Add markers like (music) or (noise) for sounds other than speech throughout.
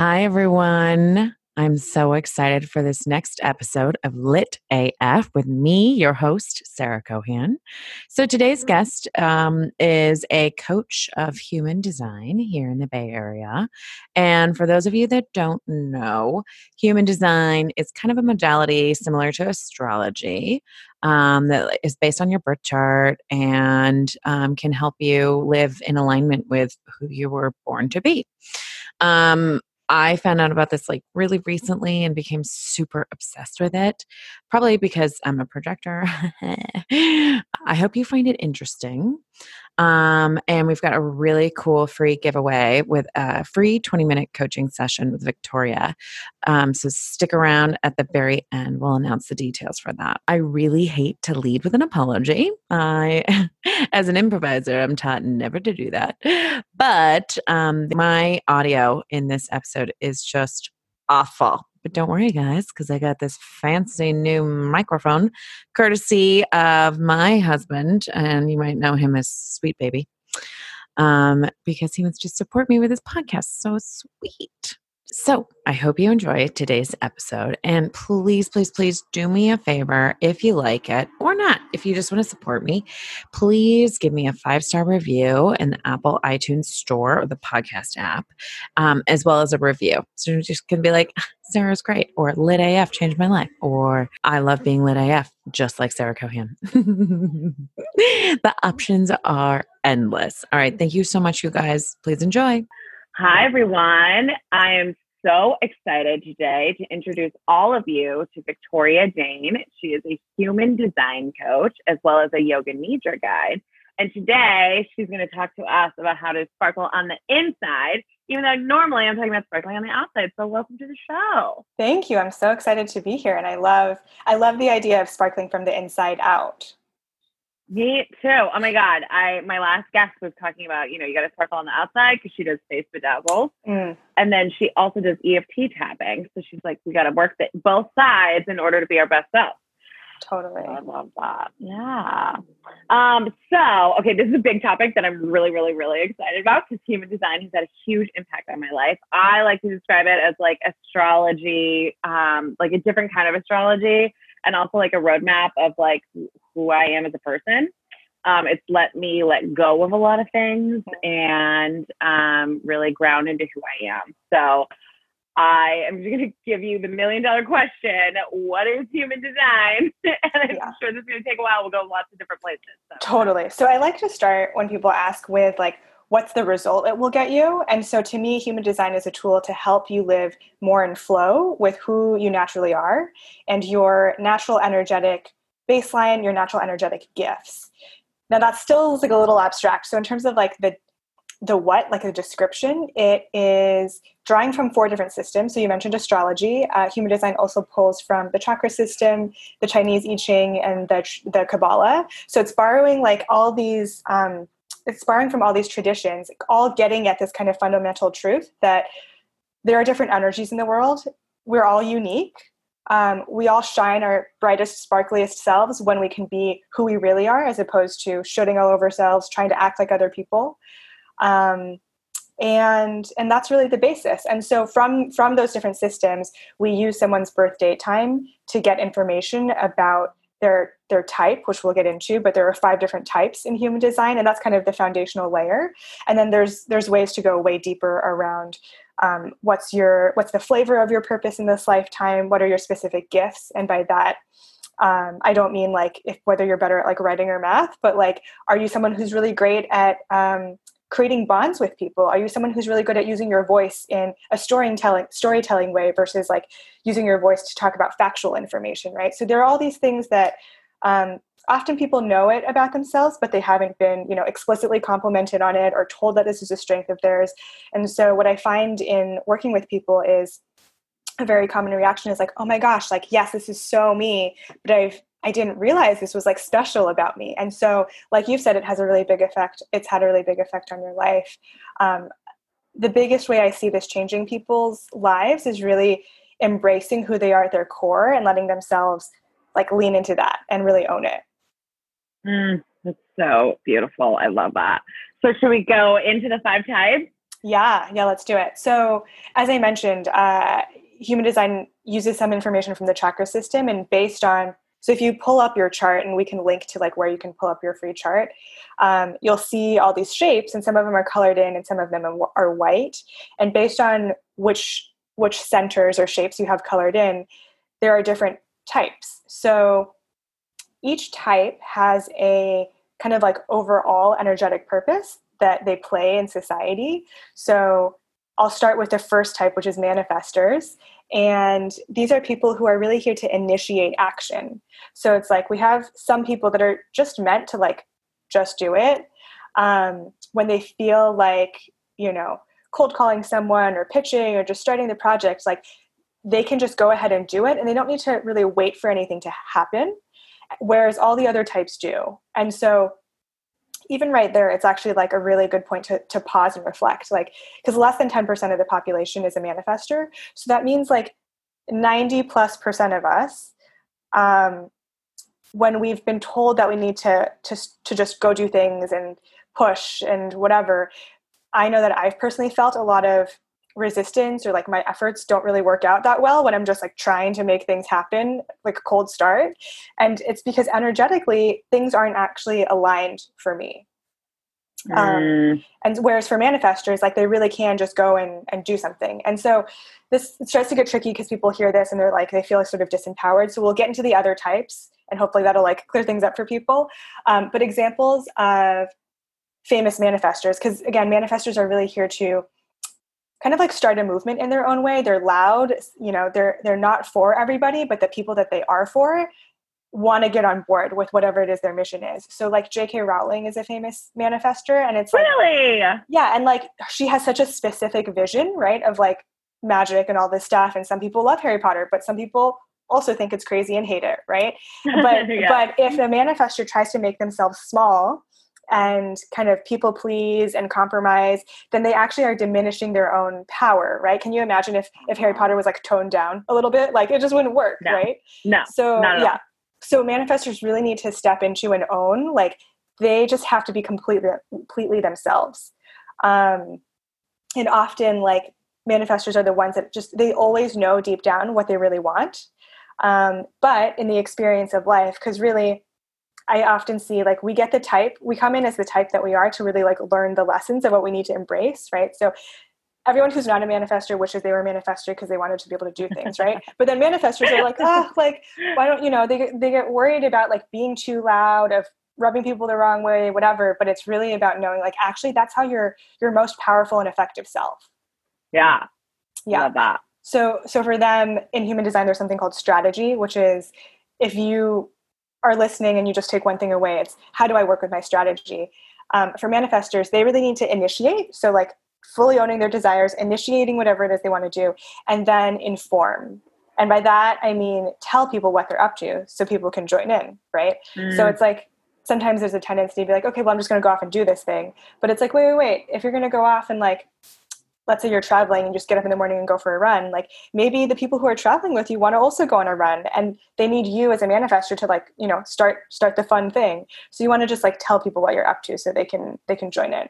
Hi, everyone. I'm so excited for this next episode of Lit AF with me, your host, Sarah Cohan. So, today's guest um, is a coach of human design here in the Bay Area. And for those of you that don't know, human design is kind of a modality similar to astrology um, that is based on your birth chart and um, can help you live in alignment with who you were born to be. Um, I found out about this like really recently and became super obsessed with it, probably because I'm a projector. (laughs) I hope you find it interesting. Um, and we've got a really cool free giveaway with a free 20 minute coaching session with Victoria. Um, so stick around at the very end. We'll announce the details for that. I really hate to lead with an apology. I, (laughs) as an improviser, I'm taught never to do that. But um, my audio in this episode is just awful. But don't worry, guys, because I got this fancy new microphone courtesy of my husband, and you might know him as Sweet Baby, um, because he wants to support me with his podcast. So sweet. So, I hope you enjoy today's episode. And please, please, please do me a favor if you like it or not. If you just want to support me, please give me a five star review in the Apple iTunes store or the podcast app, um, as well as a review. So, you're just going to be like, Sarah's great, or Lit AF changed my life, or I love being Lit AF, just like Sarah Cohan. (laughs) the options are endless. All right. Thank you so much, you guys. Please enjoy. Hi, everyone. I am so excited today to introduce all of you to Victoria Dane. She is a human design coach as well as a yoga nidra guide. And today she's going to talk to us about how to sparkle on the inside, even though normally I'm talking about sparkling on the outside. So welcome to the show. Thank you. I'm so excited to be here and I love I love the idea of sparkling from the inside out. Me too. Oh my god! I my last guest was talking about you know you got to sparkle on the outside because she does face bedazzles, mm. and then she also does EFT tapping. So she's like, we got to work the, both sides in order to be our best self. Totally. I love that. Yeah. Um, so, okay, this is a big topic that I'm really, really, really excited about because human design has had a huge impact on my life. I like to describe it as like astrology, um, like a different kind of astrology, and also like a roadmap of like who I am as a person. Um, it's let me let go of a lot of things and um, really ground into who I am. So I am just going to give you the million dollar question What is human design? (laughs) and I'm yeah. sure this is going to take a while. We'll go lots of different places. So. Totally. So I like to start when people ask with, like, what's the result it will get you? And so to me, human design is a tool to help you live more in flow with who you naturally are and your natural energetic baseline, your natural energetic gifts. Now that still is like a little abstract. So in terms of like the the what, like a description, it is drawing from four different systems. So you mentioned astrology. Uh, human design also pulls from the chakra system, the Chinese I Ching, and the the Kabbalah. So it's borrowing like all these. Um, it's borrowing from all these traditions, all getting at this kind of fundamental truth that there are different energies in the world. We're all unique um, we all shine our brightest, sparkliest selves when we can be who we really are, as opposed to shooting all over ourselves, trying to act like other people. Um, and and that's really the basis. And so from from those different systems, we use someone's birth date time to get information about their their type, which we'll get into. But there are five different types in human design, and that's kind of the foundational layer. And then there's there's ways to go way deeper around um, what's your what's the flavor of your purpose in this lifetime what are your specific gifts and by that um, i don't mean like if whether you're better at like writing or math but like are you someone who's really great at um, creating bonds with people? Are you someone who's really good at using your voice in a storytelling storytelling way versus like using your voice to talk about factual information right? So there are all these things that um, often people know it about themselves but they haven't been you know explicitly complimented on it or told that this is a strength of theirs. And so what i find in working with people is a very common reaction is like oh my gosh like yes this is so me. But i've i didn't realize this was like special about me and so like you've said it has a really big effect it's had a really big effect on your life um, the biggest way i see this changing people's lives is really embracing who they are at their core and letting themselves like lean into that and really own it Mm, that's so beautiful. I love that. So, should we go into the five types? Yeah, yeah, let's do it. So, as I mentioned, uh, human design uses some information from the chakra system, and based on so if you pull up your chart, and we can link to like where you can pull up your free chart, um, you'll see all these shapes, and some of them are colored in, and some of them are white. And based on which which centers or shapes you have colored in, there are different types. So each type has a kind of like overall energetic purpose that they play in society. So I'll start with the first type, which is manifestors. And these are people who are really here to initiate action. So it's like we have some people that are just meant to like just do it. Um, when they feel like, you know, cold calling someone or pitching or just starting the project, like they can just go ahead and do it and they don't need to really wait for anything to happen. Whereas all the other types do. And so even right there, it's actually like a really good point to, to pause and reflect. Like, because less than 10% of the population is a manifester. So that means like 90 plus percent of us, um, when we've been told that we need to, to, to just go do things and push and whatever, I know that I've personally felt a lot of resistance or like my efforts don't really work out that well when I'm just like trying to make things happen, like a cold start. And it's because energetically things aren't actually aligned for me. Um, mm. and whereas for manifestors, like they really can just go and, and do something. And so this starts to get tricky because people hear this and they're like, they feel like sort of disempowered. So we'll get into the other types and hopefully that'll like clear things up for people. Um, but examples of famous manifestors, because again, manifestors are really here to kind of like start a movement in their own way. They're loud, you know, they're they're not for everybody, but the people that they are for want to get on board with whatever it is their mission is. So like J.K. Rowling is a famous manifester and it's like, Really? Yeah, and like she has such a specific vision, right, of like magic and all this stuff and some people love Harry Potter, but some people also think it's crazy and hate it, right? (laughs) But yeah. but if a manifester tries to make themselves small and kind of people please and compromise, then they actually are diminishing their own power, right? Can you imagine if if Harry Potter was like toned down a little bit? Like it just wouldn't work, no. right? No. So yeah. So manifestors really need to step into and own like they just have to be completely completely themselves. Um, and often like manifestors are the ones that just they always know deep down what they really want. Um, but in the experience of life, because really I often see like we get the type, we come in as the type that we are to really like learn the lessons of what we need to embrace, right? So everyone who's not a manifester wishes they were a manifester because they wanted to be able to do things, right? (laughs) but then manifestors are like, (laughs) oh, like why don't you know? They get, they get worried about like being too loud, of rubbing people the wrong way, whatever. But it's really about knowing like actually that's how you're your most powerful and effective self. Yeah, yeah. Love that. So so for them in human design, there's something called strategy, which is if you are listening and you just take one thing away, it's how do I work with my strategy? Um, for manifestors, they really need to initiate. So, like fully owning their desires, initiating whatever it is they want to do, and then inform. And by that, I mean tell people what they're up to so people can join in, right? Mm. So it's like sometimes there's a tendency to be like, okay, well, I'm just going to go off and do this thing. But it's like, wait, wait, wait. If you're going to go off and like let's say you're traveling and just get up in the morning and go for a run like maybe the people who are traveling with you want to also go on a run and they need you as a manifester to like you know start start the fun thing so you want to just like tell people what you're up to so they can they can join in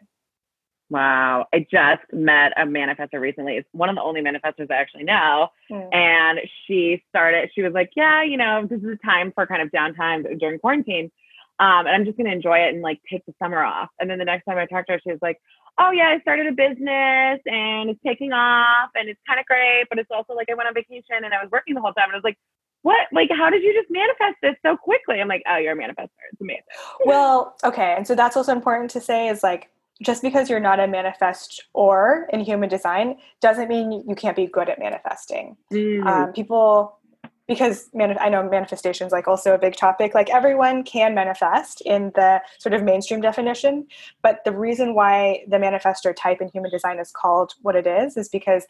Wow. I just met a manifestor recently. It's one of the only manifestors I actually know. Mm. And she started, she was like, Yeah, you know, this is a time for kind of downtime during quarantine. Um, and I'm just going to enjoy it and like take the summer off. And then the next time I talked to her, she was like, oh yeah, I started a business and it's taking off and it's kind of great, but it's also like I went on vacation and I was working the whole time and I was like, what? Like, how did you just manifest this so quickly? I'm like, oh, you're a manifestor. It's amazing. (laughs) Well, okay. And so that's also important to say is like, just because you're not a manifest or in human design doesn't mean you can't be good at manifesting. Mm. Um, people because manif- I know manifestation is like also a big topic. Like everyone can manifest in the sort of mainstream definition, but the reason why the manifestor type in human design is called what it is is because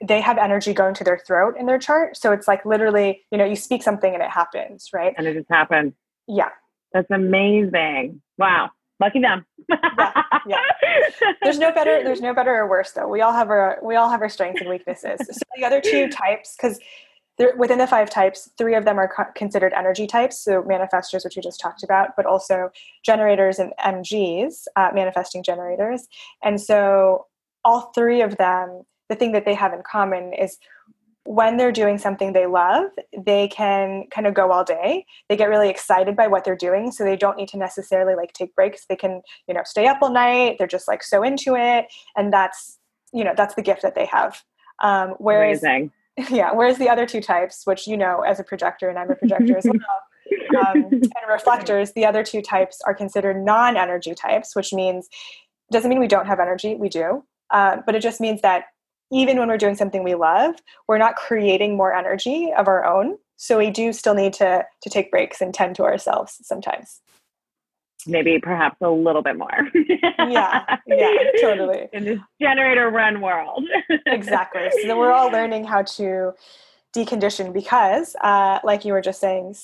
they have energy going to their throat in their chart. So it's like literally, you know, you speak something and it happens, right? And it just happens. Yeah. That's amazing. Wow. Lucky them. yeah, yeah. There's no better. There's no better or worse though. We all have our we all have our strengths and weaknesses. So the other two types, because there, within the five types, three of them are co- considered energy types, so manifestors, which we just talked about, but also generators and MGs, uh, manifesting generators. And so all three of them, the thing that they have in common is when they're doing something they love, they can kind of go all day. They get really excited by what they're doing, so they don't need to necessarily like take breaks. They can, you know, stay up all night. They're just like so into it, and that's, you know, that's the gift that they have. Um, whereas, Amazing. (laughs) yeah, whereas the other two types, which you know as a projector, and I'm a projector as well, (laughs) um, and reflectors, the other two types are considered non-energy types, which means doesn't mean we don't have energy. We do, uh, but it just means that even when we're doing something we love, we're not creating more energy of our own. So we do still need to to take breaks and tend to ourselves sometimes. Maybe perhaps a little bit more. yeah, yeah, totally. (laughs) In this generator run world. exactly. So we're all (laughs) learning how to decondition because, uh, like you were just saying,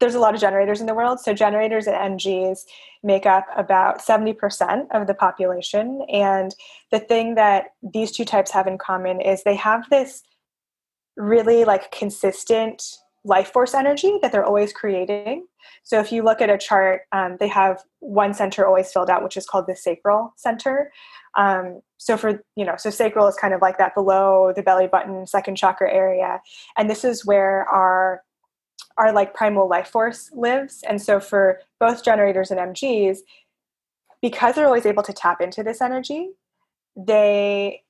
there's a lot of generators in the world. So generators and MGs make up about 70% of the population. And the thing that these two types have in common is they have this really like consistent life force energy that they're always creating. So if you look at a chart, um, they have one center always filled out, which is called the sacral center. Um, so for you know, so sacral is kind of like that below the belly button, second chakra area, and this is where our our like primal life force lives. And so for both generators and MGs, because they're always able to tap into this energy, they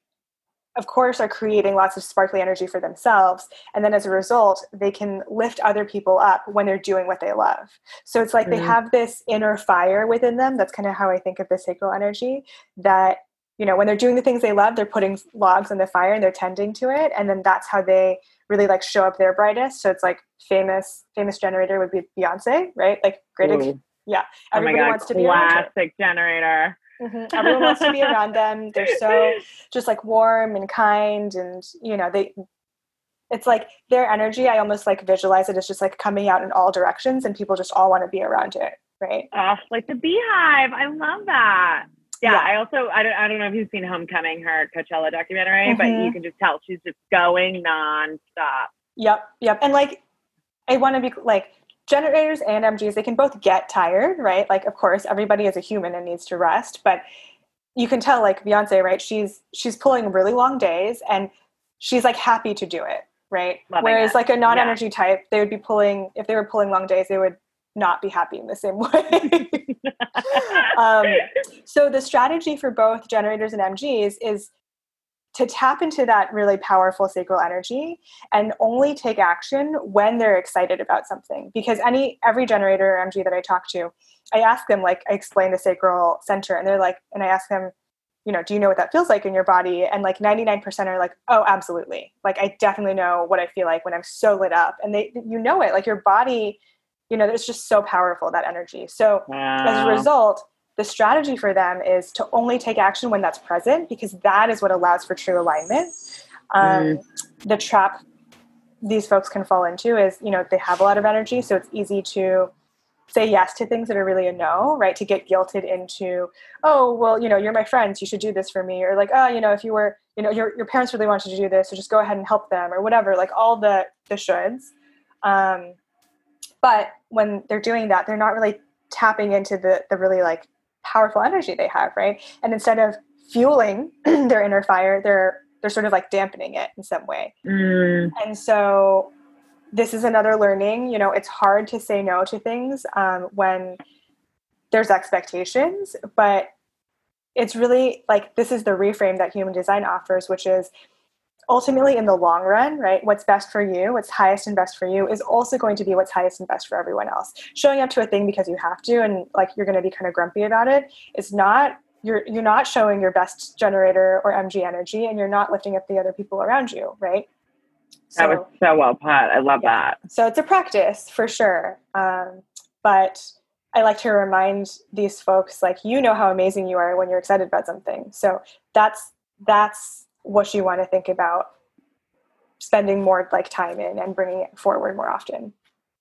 of course are creating lots of sparkly energy for themselves and then as a result they can lift other people up when they're doing what they love so it's like mm-hmm. they have this inner fire within them that's kind of how i think of the sacral energy that you know when they're doing the things they love they're putting logs on the fire and they're tending to it and then that's how they really like show up their brightest. So it's like famous famous generator would be Beyonce, right? Like great, Ooh. yeah. Everybody oh God, wants to be classic generator. Mm-hmm. (laughs) Everyone wants to be around (laughs) them. They're so just like warm and kind, and you know they. It's like their energy. I almost like visualize it as just like coming out in all directions, and people just all want to be around it, right? Oh, like the beehive. I love that. Yeah, yeah, I also I don't I don't know if you've seen Homecoming, her Coachella documentary, mm-hmm. but you mm-hmm. can just tell she's just going nonstop. Yep, yep. And like I want to be like generators and MGs, they can both get tired, right? Like of course everybody is a human and needs to rest, but you can tell like Beyonce, right? She's she's pulling really long days and she's like happy to do it, right? Loving Whereas it. like a non-energy yeah. type, they would be pulling if they were pulling long days, they would not be happy in the same (laughs) way. (laughs) um, so the strategy for both generators and MGs is to tap into that really powerful sacral energy and only take action when they're excited about something. Because any every generator or mg that i talk to i ask them like i explain the sacral center and they're like and i ask them you know do you know what that feels like in your body? And like 99% are like oh absolutely. Like i definitely know what i feel like when i'm so lit up. And they you know it. Like your body you know it's just so powerful that energy. So wow. as a result the strategy for them is to only take action when that's present because that is what allows for true alignment. Um, mm. the trap these folks can fall into is you know they have a lot of energy so it's easy to say yes to things that are really a no right? To get guilted into oh well you know you're my friends you should do this for me or like oh you know if you were you know your, your parents really wanted you to do this so just go ahead and help them or whatever like all the the shoulds. Um, but when they're doing that, they're not really tapping into the, the really like powerful energy they have, right? And instead of fueling (clears throat) their inner fire, they're they're sort of like dampening it in some way. Mm. And so this is another learning. You know, it's hard to say no to things um, when there's expectations, but it's really like this is the reframe that human design offers, which is ultimately in the long run right what's best for you what's highest and best for you is also going to be what's highest and best for everyone else. Showing up to a thing because you have to and like you're going to be kind of grumpy about it is not you're you're not showing your best generator or mg energy and you're not lifting up the other people around you right? So, that was so well put. I love yeah. that. So it's a practice for sure um, but i like to remind these folks like you know how amazing you are when you're excited about something. So that's that's what you want to think about spending more like time in and bringing it forward more often.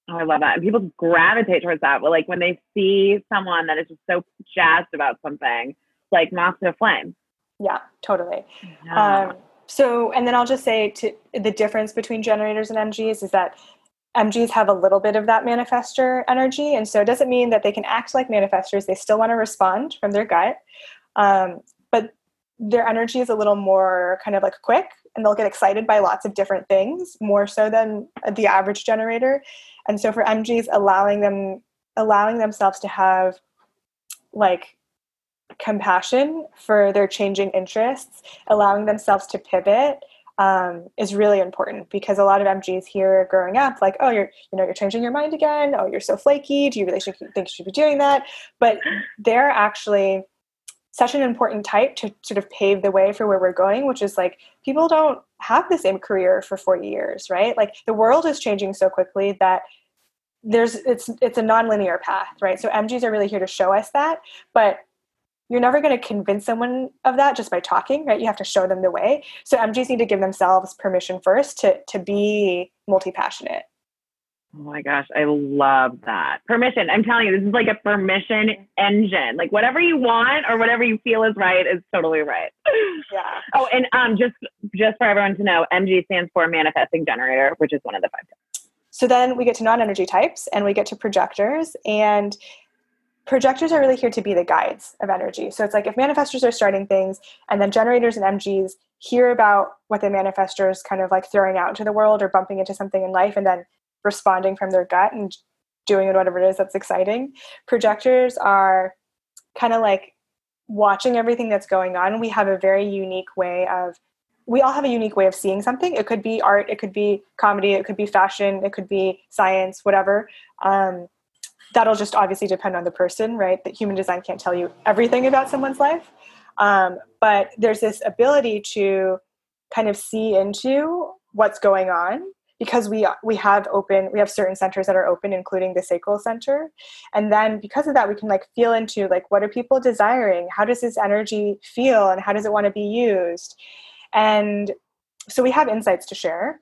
Oh, I love that. And people gravitate towards that. But like when they see someone that is just so jazzed about something, like moth to a flame. Yeah, totally. Yeah. Um, so, and then I'll just say to the difference between generators and MGs is that MGs have a little bit of that manifester energy. And so it doesn't mean that they can act like manifestors. They still want to respond from their gut. Um, their energy is a little more kind of like quick and they'll get excited by lots of different things more so than the average generator and so for mgs allowing them allowing themselves to have like compassion for their changing interests allowing themselves to pivot um, is really important because a lot of MGs here growing up, like, oh, you're, you know, you're changing your mind again. Oh, you're so flaky. Do you really think you should be doing that? But they're actually such an important type to sort of pave the way for where we're going, which is like people don't have the same career for 40 years, right? Like the world is changing so quickly that there's it's it's a nonlinear path, right? So MGs are really here to show us that, but you're never going to convince someone of that just by talking, right? You have to show them the way. So MGs need to give themselves permission first to to be multi-passionate. Oh my gosh, I love that. Permission. I'm telling you, this is like a permission engine. Like whatever you want or whatever you feel is right is totally right. Yeah. (laughs) Oh, and um just just for everyone to know, MG stands for manifesting generator, which is one of the five types. So then we get to non-energy types and we get to projectors and projectors are really here to be the guides of energy. So it's like if manifestors are starting things and then generators and MGs hear about what the manifestors kind of like throwing out into the world or bumping into something in life and then responding from their gut and doing whatever it is that's exciting. Projectors are kind of like watching everything that's going on. We have a very unique way of we all have a unique way of seeing something. It could be art, it could be comedy, it could be fashion, it could be science, whatever. Um, that'll just obviously depend on the person, right? That human design can't tell you everything about someone's life. Um, but there's this ability to kind of see into what's going on because we we have open we have certain centers that are open including the sacral center. And then because of that we can like feel into like what are people desiring? How does this energy feel? And how does it want to be used? And so we have insights to share.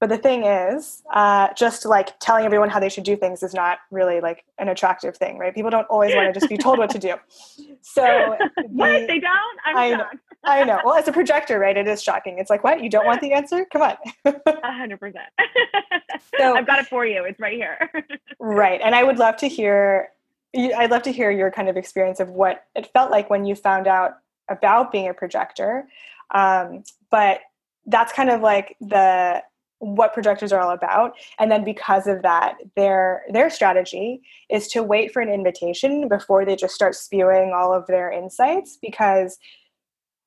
But the thing is, uh, just like telling everyone how they should do things is not really like an attractive thing, right? People don't always want to just be told what to do. (laughs) So the, what they don't? I'm I I know. Well, as a projector, right? It is shocking. It's like, what? You don't want the answer? Come on. (laughs) Hundred percent. So I've got it for you. It's right here. right, and I would love to hear. I'd love to hear your kind of experience of what it felt like when you found out about being a projector. Um, but that's kind of like the what projectors are all about and then because of that their their strategy is to wait for an invitation before they just start spewing all of their insights because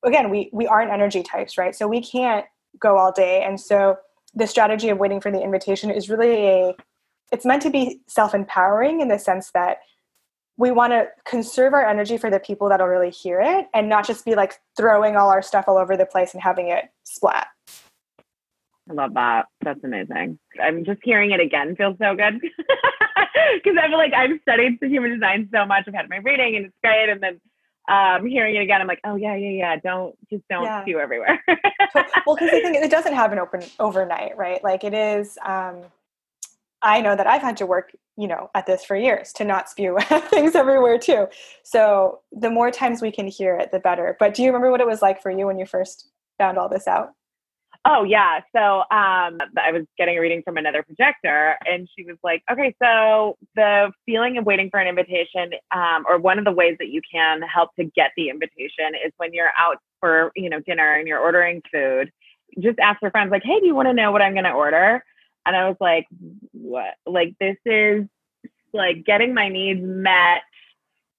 again we we aren't energy types right so we can't go all day and so the strategy of waiting for the invitation is really a it's meant to be self-empowering in the sense that we want to conserve our energy for the people that'll really hear it and not just be like throwing all our stuff all over the place and having it splat I love that. That's amazing. I'm just hearing it again feels so good (laughs) because I feel like I've studied the human design so much. I've had my reading and it's great, and then um, hearing it again, I'm like, oh yeah, yeah, yeah. Don't just don't yeah. spew everywhere. (laughs) well, because I think it doesn't happen open overnight, right? Like it is. Um, I know that I've had to work, you know, at this for years to not spew (laughs) things everywhere too. So the more times we can hear it, the better. But do you remember what it was like for you when you first found all this out? Oh yeah. So um, I was getting a reading from another projector, and she was like, "Okay, so the feeling of waiting for an invitation, um, or one of the ways that you can help to get the invitation is when you're out for you know dinner and you're ordering food, just ask your friends like, "Hey, do you want to know what I'm going to order?" And I was like, "What? Like this is like getting my needs met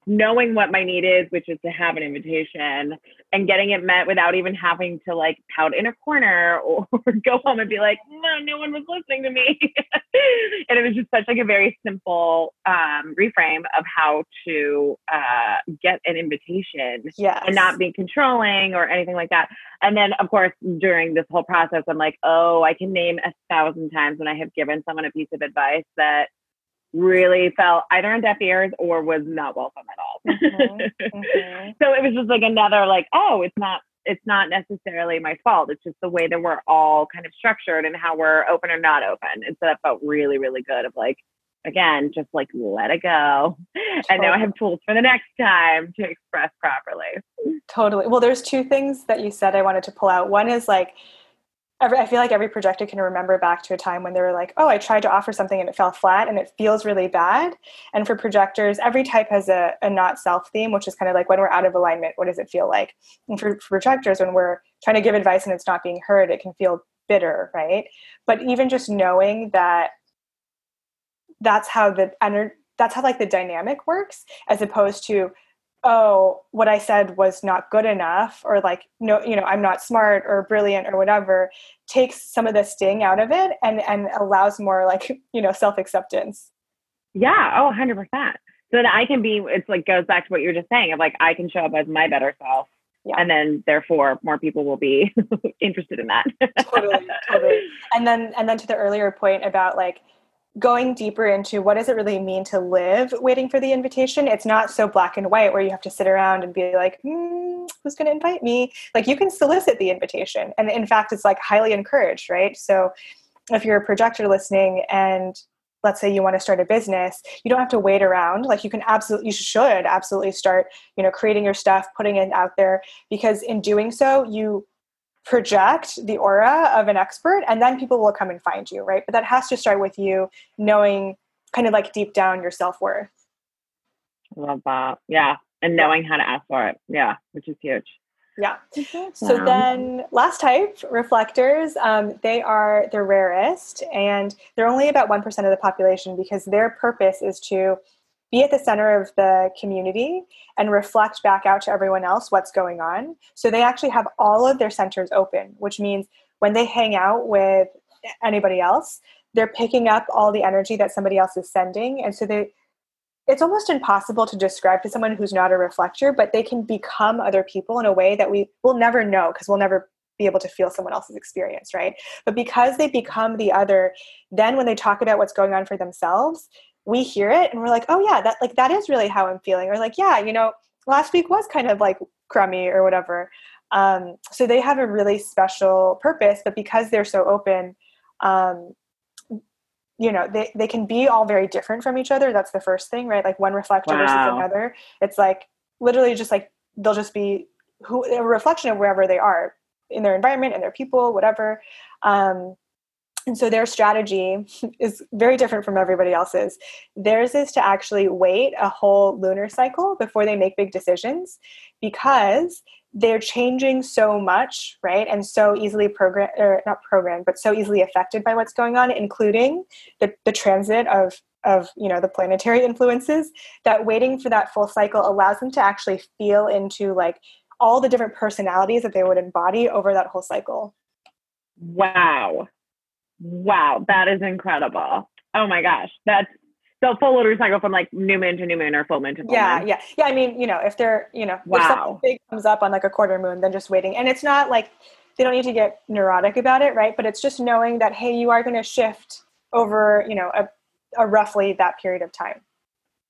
knowing what my need is, which is to have an invitation and getting it met without even having to like pout in a corner (laughs) or go home and be like, no, no one was listening to me. (laughs) and it was just such like a very simple um, reframe of how to uh, get an invitation yes. and not be controlling or anything like that. And then of course, during this whole process, I'm like, oh, I can name a thousand times when I have given someone a piece of advice that really fell either on deaf ears or was not welcome at all. Mm-hmm. Mm-hmm. (laughs) so it was just like another like, oh, it's not it's not necessarily my fault. It's just the way that we're all kind of structured and how we're open or not open. And so that felt really, really good of like, again, just like let it go. Totally. And now I have tools for the next time to express properly. Totally. Well, there's two things that you said I wanted to pull out. One is like every, I feel like every projector can remember back to a time when they were like, oh, I tried to offer something and it fell flat and it feels really bad. And for projectors, every type has a, a not self theme, which is kind of like when we're out of alignment, what does it feel like? And for, for projectors, when we're trying to give advice and it's not being heard, it can feel bitter, right? But even just knowing that that's how the energy, that's how like the dynamic works as opposed to oh what i said was not good enough or like no you know i'm not smart or brilliant or whatever takes some of the sting out of it and and allows more like (laughs) you know self acceptance yeah oh 100% so that i can be it's like goes back to what you were just saying of like i can show up as my better self yeah. and then therefore more people will be (laughs) interested in that. Totally totally. (laughs) And then and then to the earlier point about like going deeper into what does it really mean to live waiting for the invitation it's not so black and white where you have to sit around and be like hmm, who's going to invite me? Like you can solicit the invitation and in fact it's like highly encouraged right? So if you're a projector listening and let's say you want to start a business you don't have to wait around. Like you can absolutely you should absolutely start you know creating your stuff putting it out there because in doing so you project the aura of an expert and then people will come and find you right? But that has to start with you knowing kind of like deep down your self-worth. Love that. Yeah. And knowing how to ask for it. Yeah which is huge. Yeah. So then last type reflectors um, they are the rarest and they're only about 1% of the population because their purpose is to be at the center of the community and reflect back out to everyone else what's going on. So they actually have all of their centers open, which means when they hang out with anybody else, they're picking up all the energy that somebody else is sending. And so they it's almost impossible to describe to someone who's not a reflector, but they can become other people in a way that we will never know because we'll never be able to feel someone else's experience, right? But because they become the other, then when they talk about what's going on for themselves, we hear it and we're like, oh yeah, that like that is really how I'm feeling. Or like, yeah, you know, last week was kind of like crummy or whatever. Um, so they have a really special purpose, but because they're so open, um, you know, they, they can be all very different from each other. That's the first thing, right? Like one reflector wow. versus another. It's like literally just like they'll just be who a reflection of wherever they are in their environment and their people, whatever. Um, and so their strategy is very different from everybody else's. Theirs is to actually wait a whole lunar cycle before they make big decisions because they're changing so much, right? And so easily program or not programmed, but so easily affected by what's going on, including the, the transit of of you know the planetary (laughs) influences, that waiting for that full cycle allows them to actually feel into like all the different personalities that they would embody over that whole cycle. Wow. Wow, that is incredible. Oh my gosh. That's so full lunar cycle from like new moon to new moon or full moon to full yeah, moon. Yeah, yeah, yeah. I mean, you know, if they're, you know, wow. if something big comes up on like a quarter moon, then just waiting. And it's not like they don't need to get neurotic about it, right? But it's just knowing that, hey, you are going to shift over, you know, a, a roughly that period of time.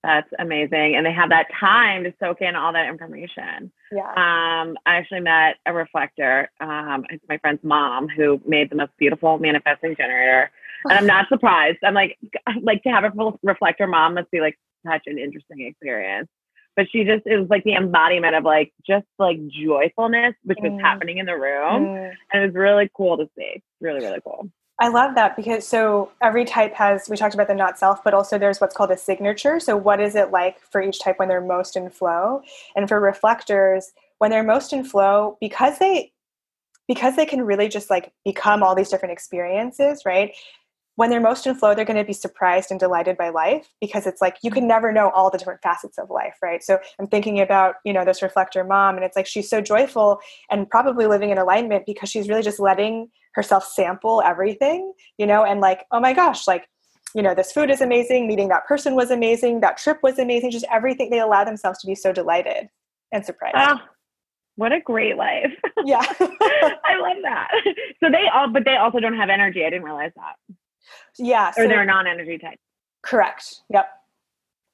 That's amazing. And they have that time to soak in all that information. Yeah. Um, I actually met a reflector. Um, it's my friend's mom who made the most beautiful manifesting generator. And I'm not surprised. I'm like, like to have a reflector mom must be like such an interesting experience. But she just it was like the embodiment of like just like joyfulness, which was mm. happening in the room. Mm. And it was really cool to see. Really, really cool. I love that because so every type has, we talked about the not self, but also there's what's called a signature. So, what is it like for each type when they're most in flow? And for reflectors, when they're most in flow, because they, because they can really just like become all these different experiences, right? When they're most in flow, they're going to be surprised and delighted by life because it's like you can never know all the different facets of life, right? So I'm thinking about, you know, this reflector mom, and it's like she's so joyful and probably living in alignment because she's really just letting herself sample everything, you know, and like, oh my gosh, like, you know, this food is amazing, meeting that person was amazing, that trip was amazing, just everything. They allow themselves to be so delighted and surprised. Oh, what a great life. Yeah. (laughs) I love that. So they all, but they also don't have energy. I didn't realize that. Yeah. So, or they're non-energy type. Correct. Yep.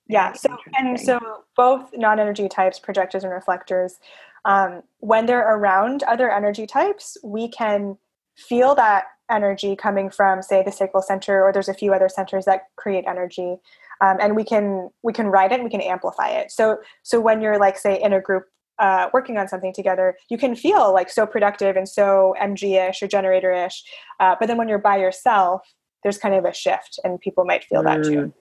Yeah. So and so both non-energy types, projectors and reflectors, um, when they're around other energy types, we can feel that energy coming from, say, the sacral center, or there's a few other centers that create energy, um, and we can we can ride it, and we can amplify it. So so when you're like say in a group uh, working on something together, you can feel like so productive and so MG-ish or generator-ish. Uh, but then when you're by yourself, there's kind of a shift, and people might feel that too.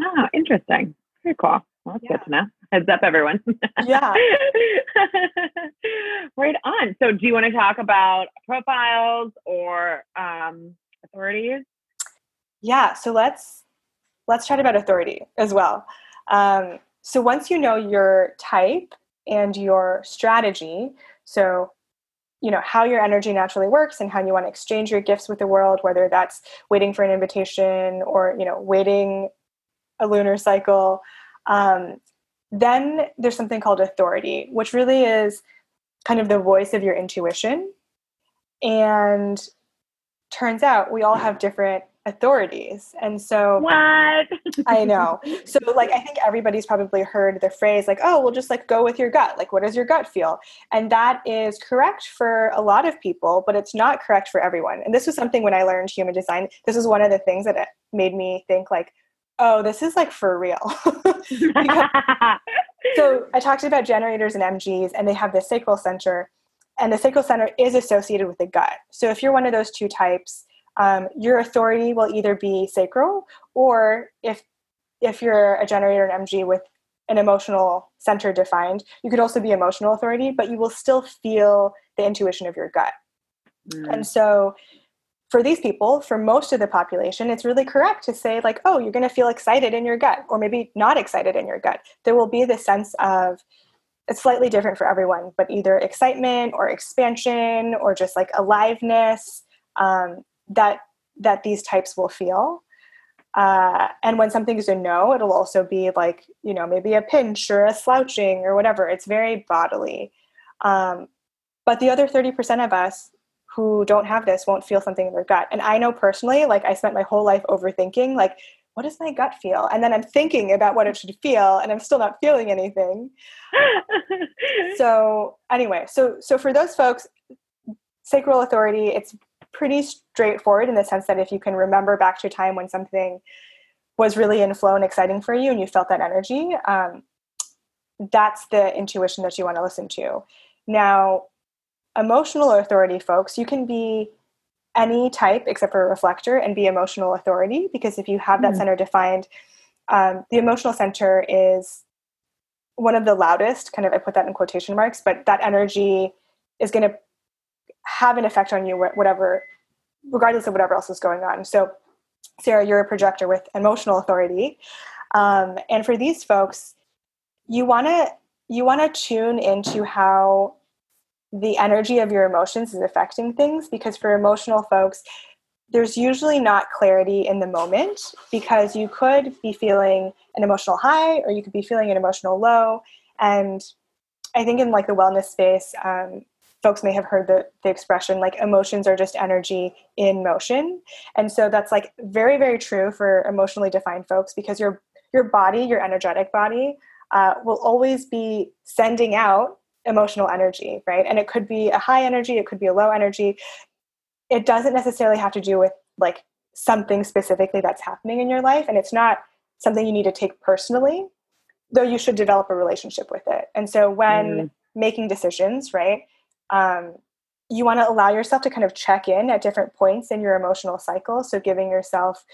Oh, interesting. Very cool. Well, that's yeah. good to know. Heads up, everyone. Yeah. (laughs) right on. So, do you want to talk about profiles or um, authorities? Yeah. So let's let's chat about authority as well. Um, so once you know your type and your strategy, so you know how your energy naturally works and how you want to exchange your gifts with the world whether that's waiting for an invitation or you know waiting a lunar cycle um, then there's something called authority which really is kind of the voice of your intuition. And turns out we all have different authorities. And so What? (laughs) I know. So like I think everybody's probably heard the phrase like, oh, we'll just like go with your gut. Like what does your gut feel? And that is correct for a lot of people, but it's not correct for everyone. And this was something when I learned human design, this is one of the things that made me think like, oh, this is like for real. (laughs) because, so I talked about generators and MGs and they have the sacral center and the sacral center is associated with the gut. So if you're one of those two types, um, your authority will either be sacral or if if you're a generator and mg with an emotional center defined you could also be emotional authority but you will still feel the intuition of your gut mm. and so for these people for most of the population it's really correct to say like oh you're going to feel excited in your gut or maybe not excited in your gut there will be this sense of it's slightly different for everyone but either excitement or expansion or just like aliveness um, that that these types will feel. Uh, and when something is a no it'll also be like you know maybe a pinch or a slouching or whatever. It's very bodily. Um, but the other 30% of us who don't have this won't feel something in their gut. And i know personally like i spent my whole life overthinking like what does my gut feel? And then i'm thinking about what it should feel and i'm still not feeling anything. (laughs) So anyway so so for those folks sacral authority it's pretty straightforward in the sense that if you can remember back to a time when something was really in flow and exciting for you and you felt that energy, um, that's the intuition that you want to listen to. Now, emotional authority folks, you can be any type except for a reflector and be emotional authority because if you have that mm. center defined, um, the emotional center is one of the loudest, kind of, I put that in quotation marks, but that energy is going to have an effect on you whatever regardless of whatever else is going on. So sarah you're a projector with emotional authority um, and for these folks you want to you want to tune into how the energy of your emotions is affecting things because for emotional folks there's usually not clarity in the moment because you could be feeling an emotional high or you could be feeling an emotional low and i think in like the wellness space um, folks may have heard the, the expression like emotions are just energy in motion. And so that's like very very true for emotionally defined folks because your your body your energetic body uh, will always be sending out emotional energy right? And it could be a high energy it could be a low energy. It doesn't necessarily have to do with like something specifically that's happening in your life and it's not something you need to take personally though you should develop a relationship with it. And so when mm. making decisions right um, you want to allow yourself to kind of check in at different points in your emotional cycle. So, giving yourself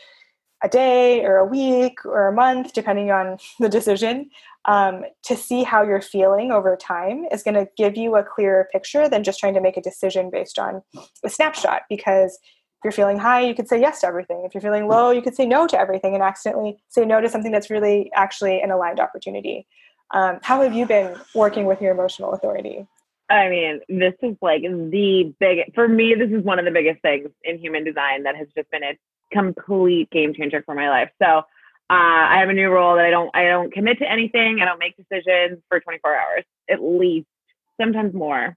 a day or a week or a month, depending on (laughs) the decision, um, to see how you're feeling over time is going to give you a clearer picture than just trying to make a decision based on a snapshot. Because if you're feeling high, you could say yes to everything. If you're feeling low, you could say no to everything and accidentally say no to something that's really actually an aligned opportunity. Um, how have you been working with your emotional authority? I mean, this is like the big, for me, this is one of the biggest things in human design that has just been a complete game changer for my life. So, uh, I have a new rule that I don't, I don't commit to anything. I don't make decisions for 24 hours, at least, sometimes more.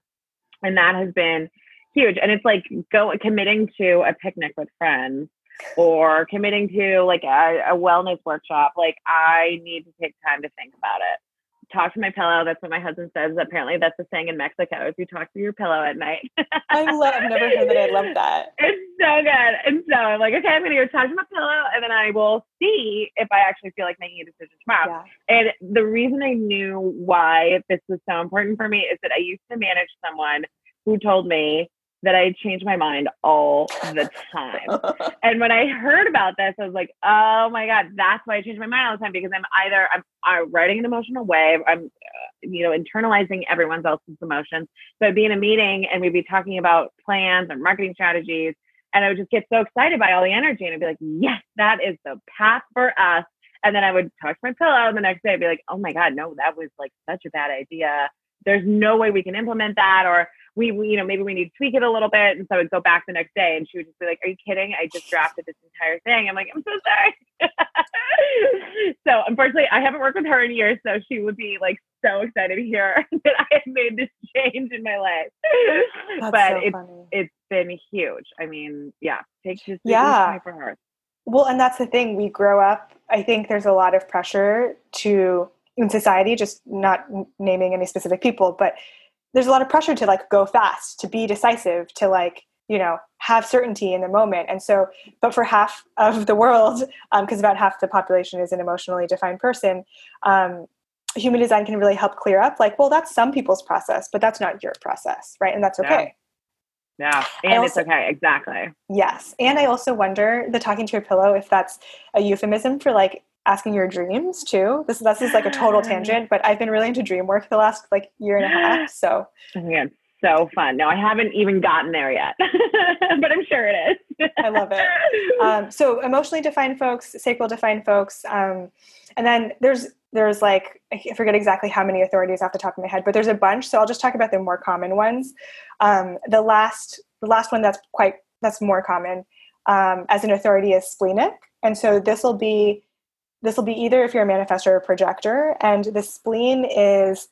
And that has been huge. And it's like go committing to a picnic with friends or committing to like a, a wellness workshop. Like I need to take time to think about it talk to my pillow. That's what my husband says. Apparently, that's a saying in Mexico: If you talk to your pillow at night. I love. I've never heard that. I love (laughs) that. It's so good. And so I'm like, okay, I'm gonna go talk to my pillow, and then I will see if I actually feel like making a decision tomorrow. Yeah. And the reason I knew why this was so important for me is that I used to manage someone who told me that I change my mind all the time. and when I heard about this, I was like, oh my God, that's why I change my mind all the time because I'm either, I'm, I'm writing an emotional wave, I'm, uh, you know, internalizing everyone else's emotions. So I'd be in a meeting and we'd be talking about plans and marketing strategies. And I would just get so excited by all the energy and I'd be like, yes, that is the path for us. And then I would talk to my pillow and the next day I'd be like, oh my God, no, that was like such a bad idea. There's no way we can implement that. Or we, we, you know, maybe we need to tweak it a little bit. And so I'd go back the next day and she would just be like, Are you kidding? I just drafted this entire thing. I'm like, I'm so sorry. (laughs) so unfortunately, I haven't worked with her in years. So she would be like so excited to hear (laughs) that I have made this (laughs) change in my life. That's but so it's, funny. it's been huge. I mean, yeah, take just yeah. for her. Well, and that's the thing. We grow up, I think there's a lot of pressure to in society, just not naming any specific people, but there's a lot of pressure to like go fast, to be decisive, to like you know have certainty in the moment. And so but for half of the world because (laughs) um, about half the population is an emotionally defined person um, human design can really help clear up like well that's some people's process but that's not your process right? And that's okay. Yeah, and also, it's okay. Exactly. Yes. And i also wonder the talking to your pillow if that's a euphemism for like asking your dreams too. This this is like a total tangent, but I've been really into dream work the last like year and a half. (gasps) So yeah, so fun. No, I haven't even gotten there yet, (laughs) but I'm sure it is. I love it. Um, so emotionally defined folks, sacral defined folks, um, and then there's there's like I forget exactly how many authorities off the top of my head, but there's a bunch. So I'll just talk about the more common ones. Um, the last the last one that's quite that's more common um, as an authority is splenic, and so this will be this will be either if you're a manifestor or projector. And the spleen is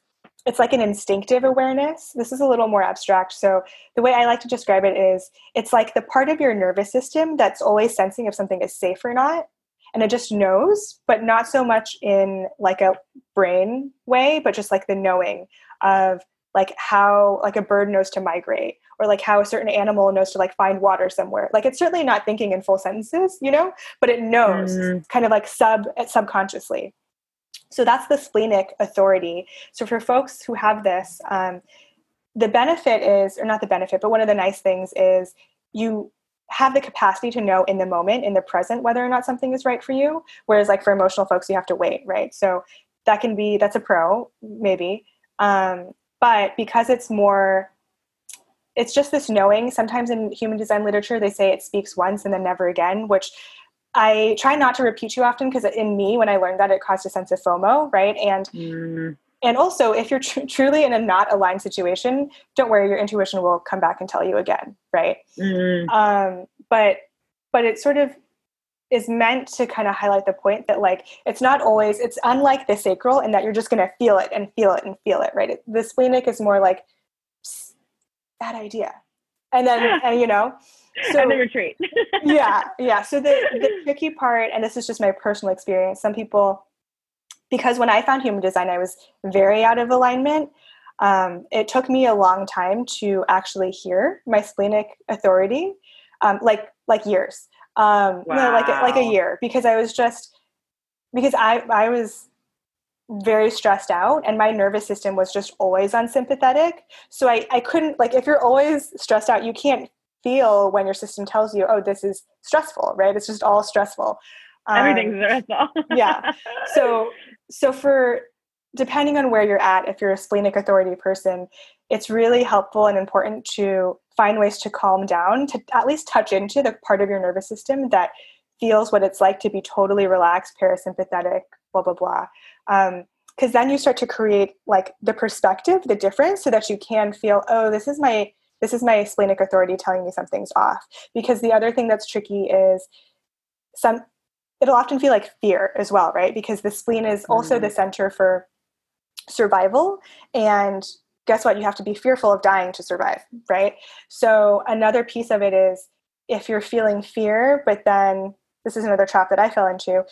it's like an instinctive awareness. This is a little more abstract. So the way I like to describe it is it's like the part of your nervous system that's always sensing if something is safe or not. And it just knows, but not so much in like a brain way, but just like the knowing of like how like a bird knows to migrate or like how a certain animal knows to like find water somewhere. Like it's certainly not thinking in full sentences you know but it knows mm. kind of like sub subconsciously. So that's the splenic authority. So for folks who have this um, the benefit is or not the benefit but one of the nice things is you have the capacity to know in the moment in the present whether or not something is right for you whereas like for emotional folks you have to wait right? So that can be that's a pro maybe. Um, but because it's more it's just this knowing sometimes in human design literature they say it speaks once and then never again which i try not to repeat too often because in me when i learned that it caused a sense of fomo right and mm. and also if you're tr- truly in a not aligned situation don't worry your intuition will come back and tell you again right mm. um, but but it's sort of is meant to kind of highlight the point that like it's not always it's unlike the sacral in that you're just going to feel it and feel it and feel it right? It, the splenic is more like bad idea. And then (laughs) and you know so and the retreat. (laughs) Yeah yeah. So the the tricky part and this is just my personal experience some people because when i found human design i was very out of alignment um, it took me a long time to actually hear my splenic authority um, like like years um wow. no like like a year because i was just because i i was very stressed out and my nervous system was just always unsympathetic. So i i couldn't like if you're always stressed out you can't feel when your system tells you oh this is stressful right? It's just all stressful. Um, everything's stressful. yeah. So (laughs) so for depending on where you're at if you're a splenic authority person it's really helpful and important to find ways to calm down, to at least touch into the part of your nervous system that feels what it's like to be totally relaxed, parasympathetic, blah, blah, blah. Because um, then you start to create like the perspective, the difference, so that you can feel, oh, this is my this is my splenic authority telling me something's off. Because the other thing that's tricky is some it'll often feel like fear as well, right? Because the spleen is also mm-hmm. the center for survival and guess what? You have to be fearful of dying to survive, right? So another piece of it is if you're feeling fear, but then this is another trap that I fell into.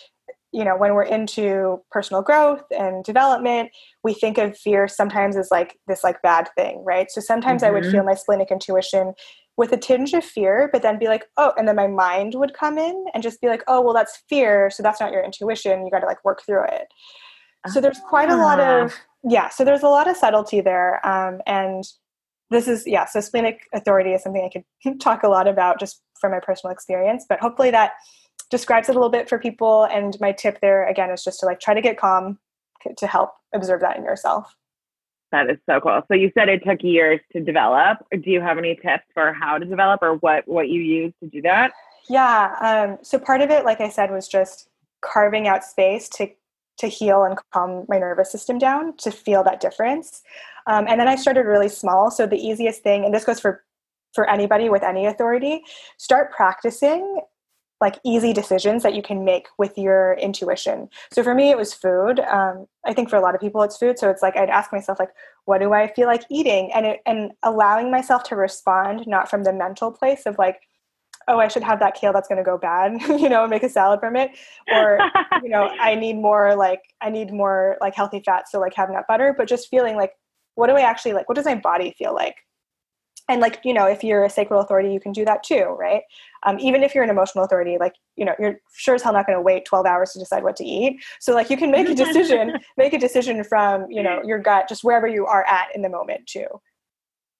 you know when we're into personal growth and development we think of fear sometimes as like this like bad thing right so sometimes mm-hmm. i would feel mm-hmm. my splenic intuition with a tinge of fear but then be like oh and then my mind would come in and just be like oh well that's fear so that's not your intuition you got to like work through it so there's quite a lot of ah. yeah so there's a lot of subtlety there um, and this is yeah so splenic authority is something i could (laughs) talk a lot about just from my personal experience but hopefully that describes it a little bit for people. And my tip there again is just to like try to get calm to help observe that in yourself. That is so cool. So you said it took years to develop. Do you have any tips for how to develop or what what you use to do that? Yeah. Um, so part of it, like I said, was just carving out space to to heal and calm my nervous system down to feel that difference. Um, and then I started really small. So the easiest thing, and this goes for for anybody with any authority, start practicing like easy decisions that you can make with your intuition. So for me, it was food. Um, I think for a lot of people, it's food. So it's like I'd ask myself, like, what do I feel like eating, and it, and allowing myself to respond not from the mental place of like, oh, I should have that kale that's going to go bad, (laughs) you know, and make a salad from it, or you know, (laughs) I need more like I need more like healthy fats, so like have nut butter, but just feeling like, what do I actually like? What does my body feel like? and like you know if you're a sacral authority you can do that too right um, even if you're an emotional authority like you know you're sure as hell not going to wait 12 hours to decide what to eat so like you can make a (laughs) decision make a decision from you know your gut just wherever you are at in the moment too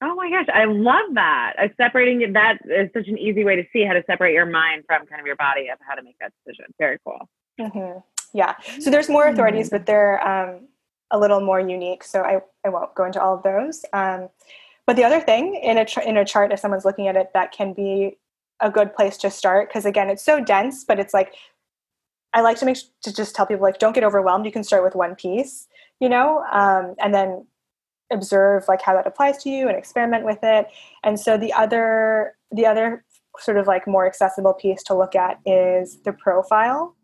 oh my gosh i love that uh, separating that is such an easy way to see how to separate your mind from kind of your body of how to make that decision very cool mm-hmm. yeah so there's more authorities mm-hmm. but they're um, a little more unique so I, I won't go into all of those um, but the other thing in a, in a chart, if someone's looking at it, that can be a good place to start because again, it's so dense, but it's like I like to make to just tell people like don't get overwhelmed. You can start with one piece, you know, um, and then observe like how that applies to you and experiment with it. And so the other the other sort of like more accessible piece to look at is the profile.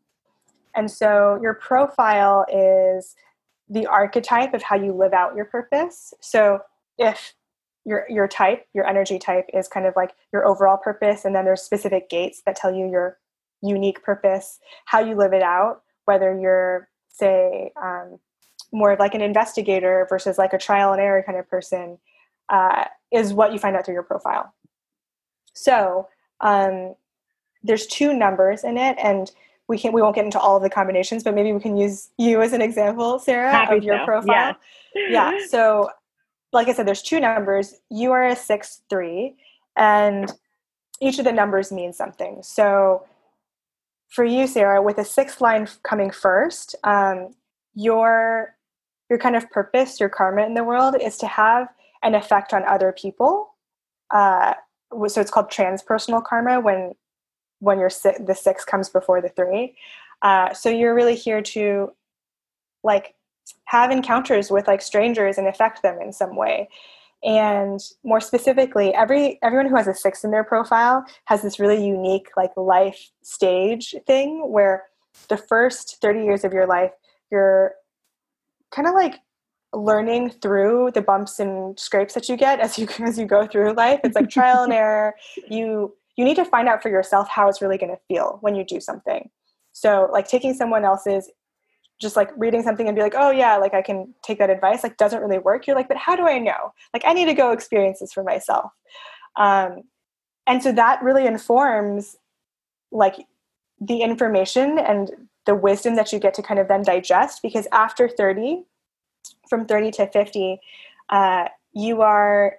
And so your profile is the archetype of how you live out your purpose. So if your your type your energy type is kind of like your overall purpose and then there's specific gates that tell you your unique purpose how you live it out whether you're say um, more of like an investigator versus like a trial and error kind of person uh, is what you find out through your profile so um, there's two numbers in it and we can we won't get into all of the combinations but maybe we can use you as an example sarah Happy of your to. profile yeah (laughs) so like I said, there's two numbers. You are a six three, and each of the numbers means something. So for you, Sarah, with a sixth line coming first, um, your your kind of purpose, your karma in the world is to have an effect on other people. Uh, so it's called transpersonal karma when when your the six comes before the three. Uh, so you're really here to like have encounters with like strangers and affect them in some way and more specifically every everyone who has a six in their profile has this really unique like life stage thing where the first 30 years of your life you're kind of like learning through the bumps and scrapes that you get as you (laughs) as you go through life it's like trial and (laughs) error you you need to find out for yourself how it's really going to feel when you do something so like taking someone else's just like reading something and be like, oh yeah, like I can take that advice, like doesn't really work. You're like, but how do I know? Like I need to go experience this for myself. Um, and so that really informs like the information and the wisdom that you get to kind of then digest because after 30 from 30 to 50 uh, you are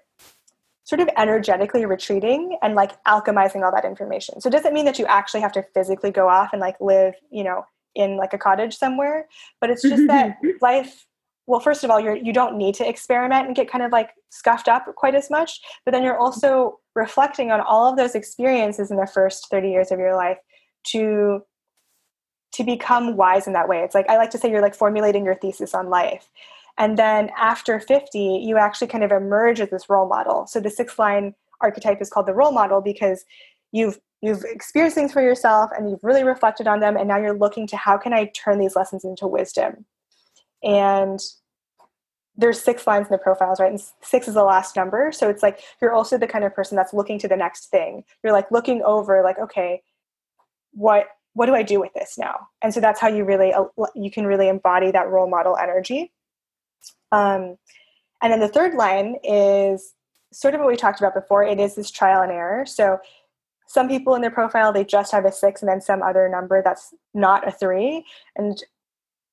sort of energetically retreating and like alchemizing all that information. So it doesn't mean that you actually have to physically go off and like live you know in like a cottage somewhere but it's just that (laughs) life well first of all you're you don't need to experiment and get kind of like scuffed up quite as much but then you're also reflecting on all of those experiences in the first 30 years of your life to to become wise in that way. It's like i like to say you're like formulating your thesis on life. And then after 50 you actually kind of emerge as this role model. So the sixth line archetype is called the role model because you've you've experienced things for yourself and you've really reflected on them and now you're looking to how can i turn these lessons into wisdom. And there's six lines in the profiles right? And six is the last number. So it's like you're also the kind of person that's looking to the next thing. You're like looking over like okay what what do I do with this now? And so that's how you really uh, you can really embody that role model energy. Um, and then the third line is sort of what we talked about before. It is this trial and error. So some people in their profile they just have a six and then some other number that's not a three. And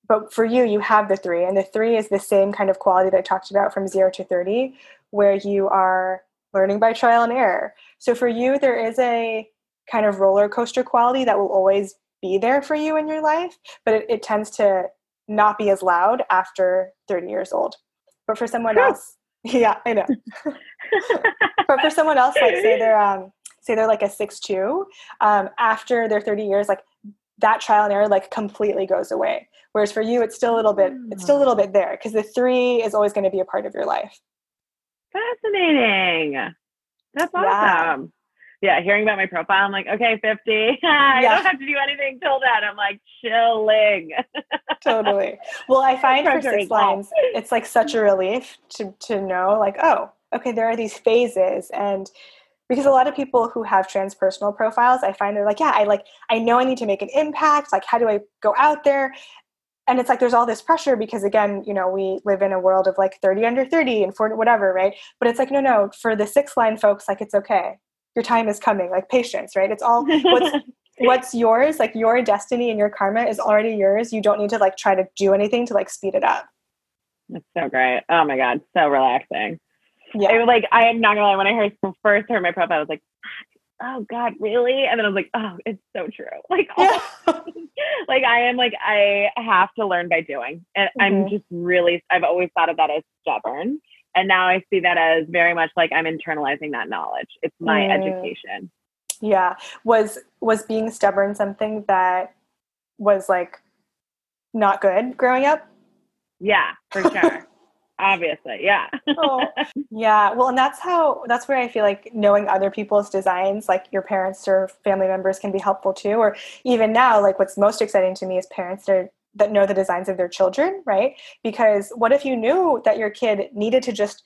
but for you, you have the three, and the three is the same kind of quality that I talked about from zero to 30, where you are learning by trial and error. So for you, there is a kind of roller coaster quality that will always be there for you in your life, but it, it tends to not be as loud after 30 years old. But for someone else, (laughs) yeah, I know. (laughs) but for someone else, like say they're um, say they're like a six two, um, after their 30 years, like that trial and error like completely goes away. Whereas for you, it's still a little bit, it's still a little bit there because the three is always going to be a part of your life. Fascinating. That's awesome. Yeah. hearing about my profile, I'm like, okay, 50. (laughs) I yeah. don't have to do anything till then. I'm like chilling. (laughs) totally. Well, I find for six lines, it's like such a relief to to know, like, oh, okay, there are these phases and because a lot of people who have transpersonal profiles i find they're like yeah i like i know i need to make an impact like how do i go out there and it's like there's all this pressure because again you know we live in a world of like 30 under 30 and 40 whatever right but it's like no no for the six line folks like it's okay your time is coming like patience right? It's all (laughs) what's what's yours like your destiny and your karma is already yours. You don't need to like try to do anything to like speed it up. That's so great. Oh my god so relaxing. Yeah. It, like i am not gonna lie when i heard first heard my profile i was like oh god really? And then i was like oh it's so true. (laughs) Like (laughs) yeah. like i am like i have to learn by doing. And mm-hmm. i'm just really i've always thought of that as stubborn and now i see that as very much like i'm internalizing that knowledge. It's my mm. education. Yeah. Was was being stubborn something that was like not good growing up? Yeah for sure. (laughs) Obviously yeah. Oh, (laughs) yeah. Well and that's how that's where i feel like knowing other people's designs like your parents or family members can be helpful too or even now like what's most exciting to me is parents that, are, that know the designs of their children right? Because what if you knew that your kid needed to just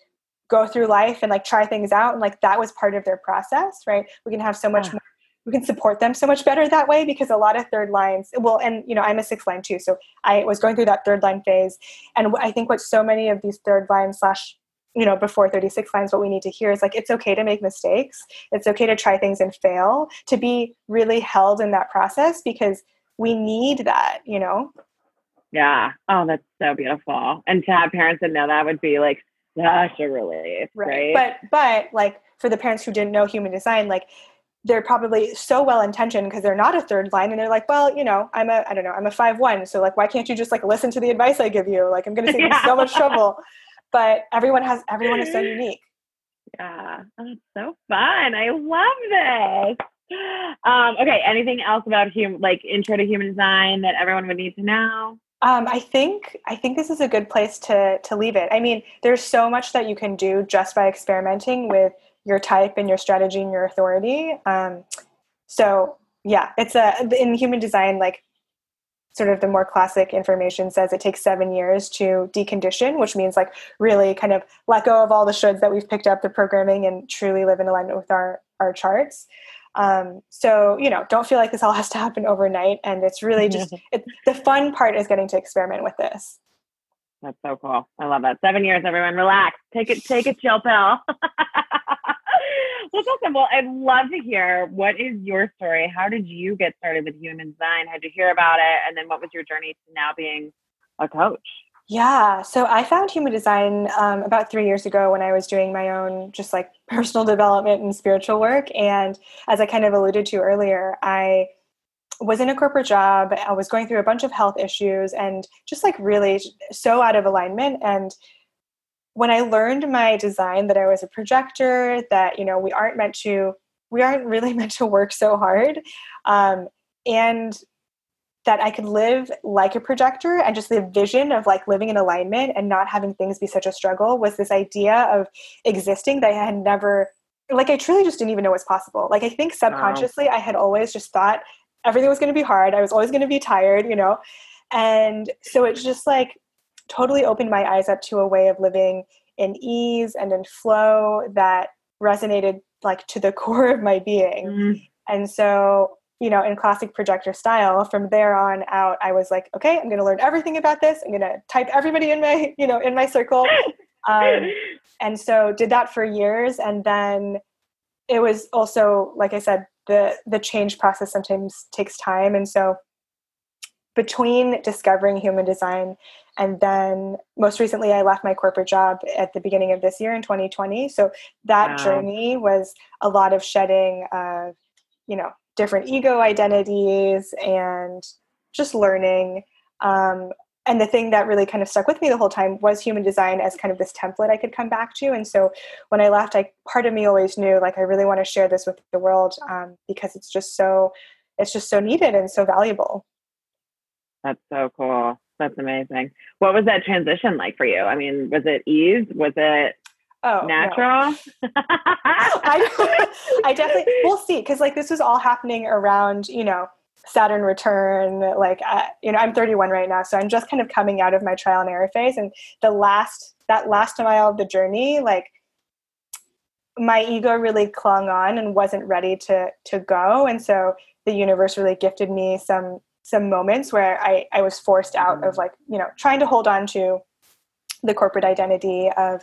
go through life and like try things out and like that was part of their process right? We can have so much yeah. more we can support them so much better that way because a lot of third lines well and you know i'm a sixth line too so i was going through that third line phase. And i think what so many of these third line slash you know before 36 lines what we need to hear is like it's okay to make mistakes. It's okay to try things and fail to be really held in that process because we need that you know yeah. Oh that's so beautiful. And to have parents that know that would be like such a relief right, right? but but like for the parents who didn't know human design like they're probably so well intentioned because they're not a third line and they're like well you know i'm a i don't know i'm a five one so like why can't you just like listen to the advice i give you? Like i'm going (laughs) to save yeah. you so much trouble. But everyone has everyone is so unique. Yeah. Oh, that's so fun. I love this. Um, okay. Anything else about human like intro to human design that everyone would need to know um, I think I think this is a good place to to leave it. I mean, there's so much that you can do just by experimenting with your type and your strategy and your authority. Um, so yeah, it's a in human design like sort of the more classic information says it takes seven years to decondition, which means like really kind of let go of all the shoulds that we've picked up the programming and truly live in alignment with our our charts. Um, so you know, don't feel like this all has to happen overnight, and it's really just (laughs) it, the fun part is getting to experiment with this. That's so cool. I love that. Seven years, everyone, relax. Take it. Take a chill pill. (laughs) That's awesome. Well, I'd love to hear what is your story? How did you get started with human design? How did you hear about it? And then what was your journey to now being a coach? Yeah, so I found human design um, about three years ago when I was doing my own just like (laughs) personal development and spiritual work. And as I kind of alluded to earlier, I was in a corporate job. I was going through a bunch of health issues and just like really so out of alignment. And when I learned my design that I was a projector, that you know we aren't meant to, we aren't really (laughs) meant to work so hard, um, and that I could live like a projector, and just the vision of like living in alignment and not having things be such a struggle was this idea of existing that I had never, like I truly just didn't even know was possible. Like I think subconsciously wow. I had always just thought everything was going to be hard. I was always going to be tired, you know, and so it's just like totally opened my eyes up to a way of living in ease and in flow that resonated like to the (laughs) core of my being. Mm. And so you know, in classic projector style, from there on out, I was like, okay, I'm going to learn everything about this. I'm going to type everybody in my, (laughs) you know, in my circle. Um, (laughs) and so did that for years. And then it was also, like I said, the, the change process sometimes takes time. And so between discovering human design and then most recently i left my corporate job at the beginning of this year in 2020 so that wow. journey was a lot of shedding of you know different ego identities and just learning. Um, and the thing that really kind of stuck with me the whole time was human design as kind of this template I could come back to. And so when I left, I part of me always knew like I really want to share this with the world um, because it's just so it's just so needed and so valuable. That's so cool. That's amazing. What was that transition like for you? I mean, was it ease? Was it Oh, natural. No. I, (laughs) (laughs) I definitely we'll see because like this was all happening around you know Saturn return. Like uh, you know, I'm 31 right now, so I'm just kind of coming out of my trial and error phase. And the last that last mile of the journey, like my ego really clung on and wasn't ready to to go. And so the universe really gifted me some some moments where I I was forced out of mm. like you know trying to hold on to the corporate identity of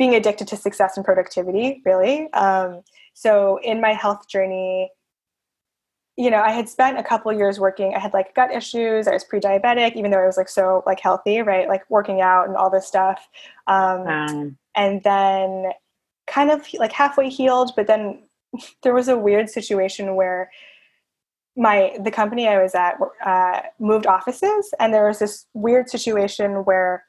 being addicted to success and productivity, really. Um, so in my health journey, you know, I had spent a couple years working. I had like gut issues. I was pre-diabetic, even though I was like so like healthy, right? Like working out and all this stuff. Um, um. And then kind of like halfway healed, but then (laughs) there was a weird situation where my the company I was at uh, moved offices, and there was this weird situation where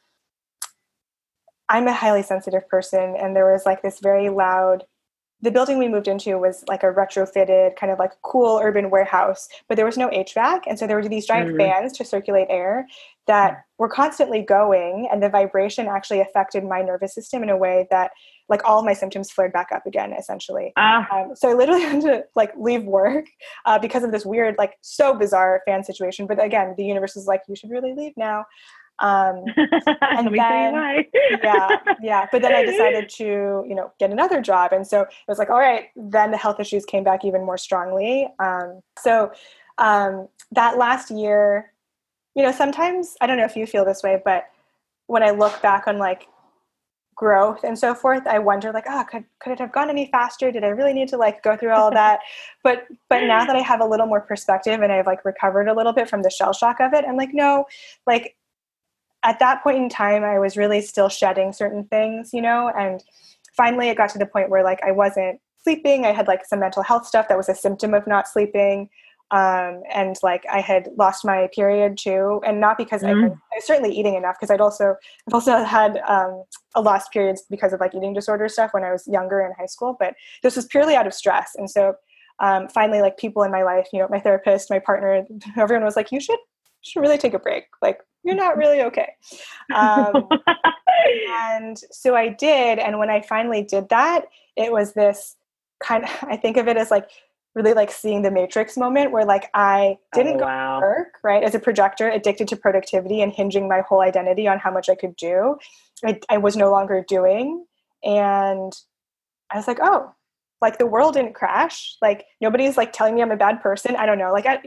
I'm a highly sensitive person, and there was like this very loud. The building we moved into was like a retrofitted, kind of like cool urban warehouse, but there was no HVAC. And so there were these giant mm-hmm. fans to circulate air that mm. were constantly going, and the vibration actually affected my nervous system in a way that like all my symptoms flared back up again essentially uh. um, so i literally (laughs) had to like leave work uh, because of this weird like so bizarre fan situation but again the universe is like you should really leave now um, (laughs) and then, yeah, yeah. But then I decided (laughs) to, you know, get another job. And so it was like, all right, then the health issues came back even more strongly. Um, so um, that last year, you know, sometimes, I don't know if you feel this way, but when I look back on like growth and so forth, I wonder like, oh, could, could it have gone any faster? Did I really need to like go through all that? (laughs) but, but now that I have a little more perspective and I've like recovered a little bit from the shell shock of it, I'm like, no, like at that point in time, I was really still shedding certain things, you know, and finally it got to the point where like I wasn't sleeping. I had like some mental health stuff that was a symptom of not sleeping. Um, and like I had lost my period too, and not because mm-hmm. I, was, I, was, certainly eating enough. Because I'd also I've also had um, a lost periods because of like eating disorder stuff when I was younger in high school. But this was purely out of stress, and so um, finally, like people in my life, you know, my therapist, my partner, (laughs) everyone was like, "You should should really take a break. Like you're not really okay. Um, and so I did. And when I finally did that, it was this kind of, I think of it as like really like seeing the matrix moment where like I didn't oh, go wow. to work, right? As a projector, addicted to productivity and hinging my whole identity on how much I could do. I, I was no longer doing. And I was like, oh, like the world didn't crash. Like nobody's like telling me I'm a bad person. I don't know. Like I,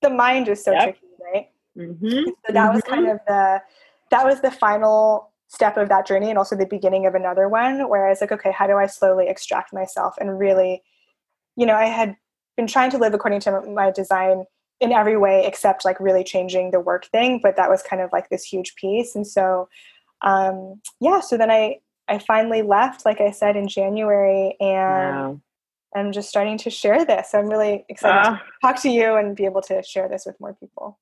the mind is so yep. tricky, right? Mm-hmm. So that mm-hmm. was kind mm-hmm. of the that was the final step of that journey and also the beginning of another one where I was like, okay, how do I slowly extract myself and really, you know, I had been trying to live according to my design in every way except like really changing the work thing, but that was kind of like this huge piece. And so um yeah, so then I I finally left, like I said, in January and wow. I'm just starting to share this. I'm really excited uh, to talk to you and be able to share this with more people.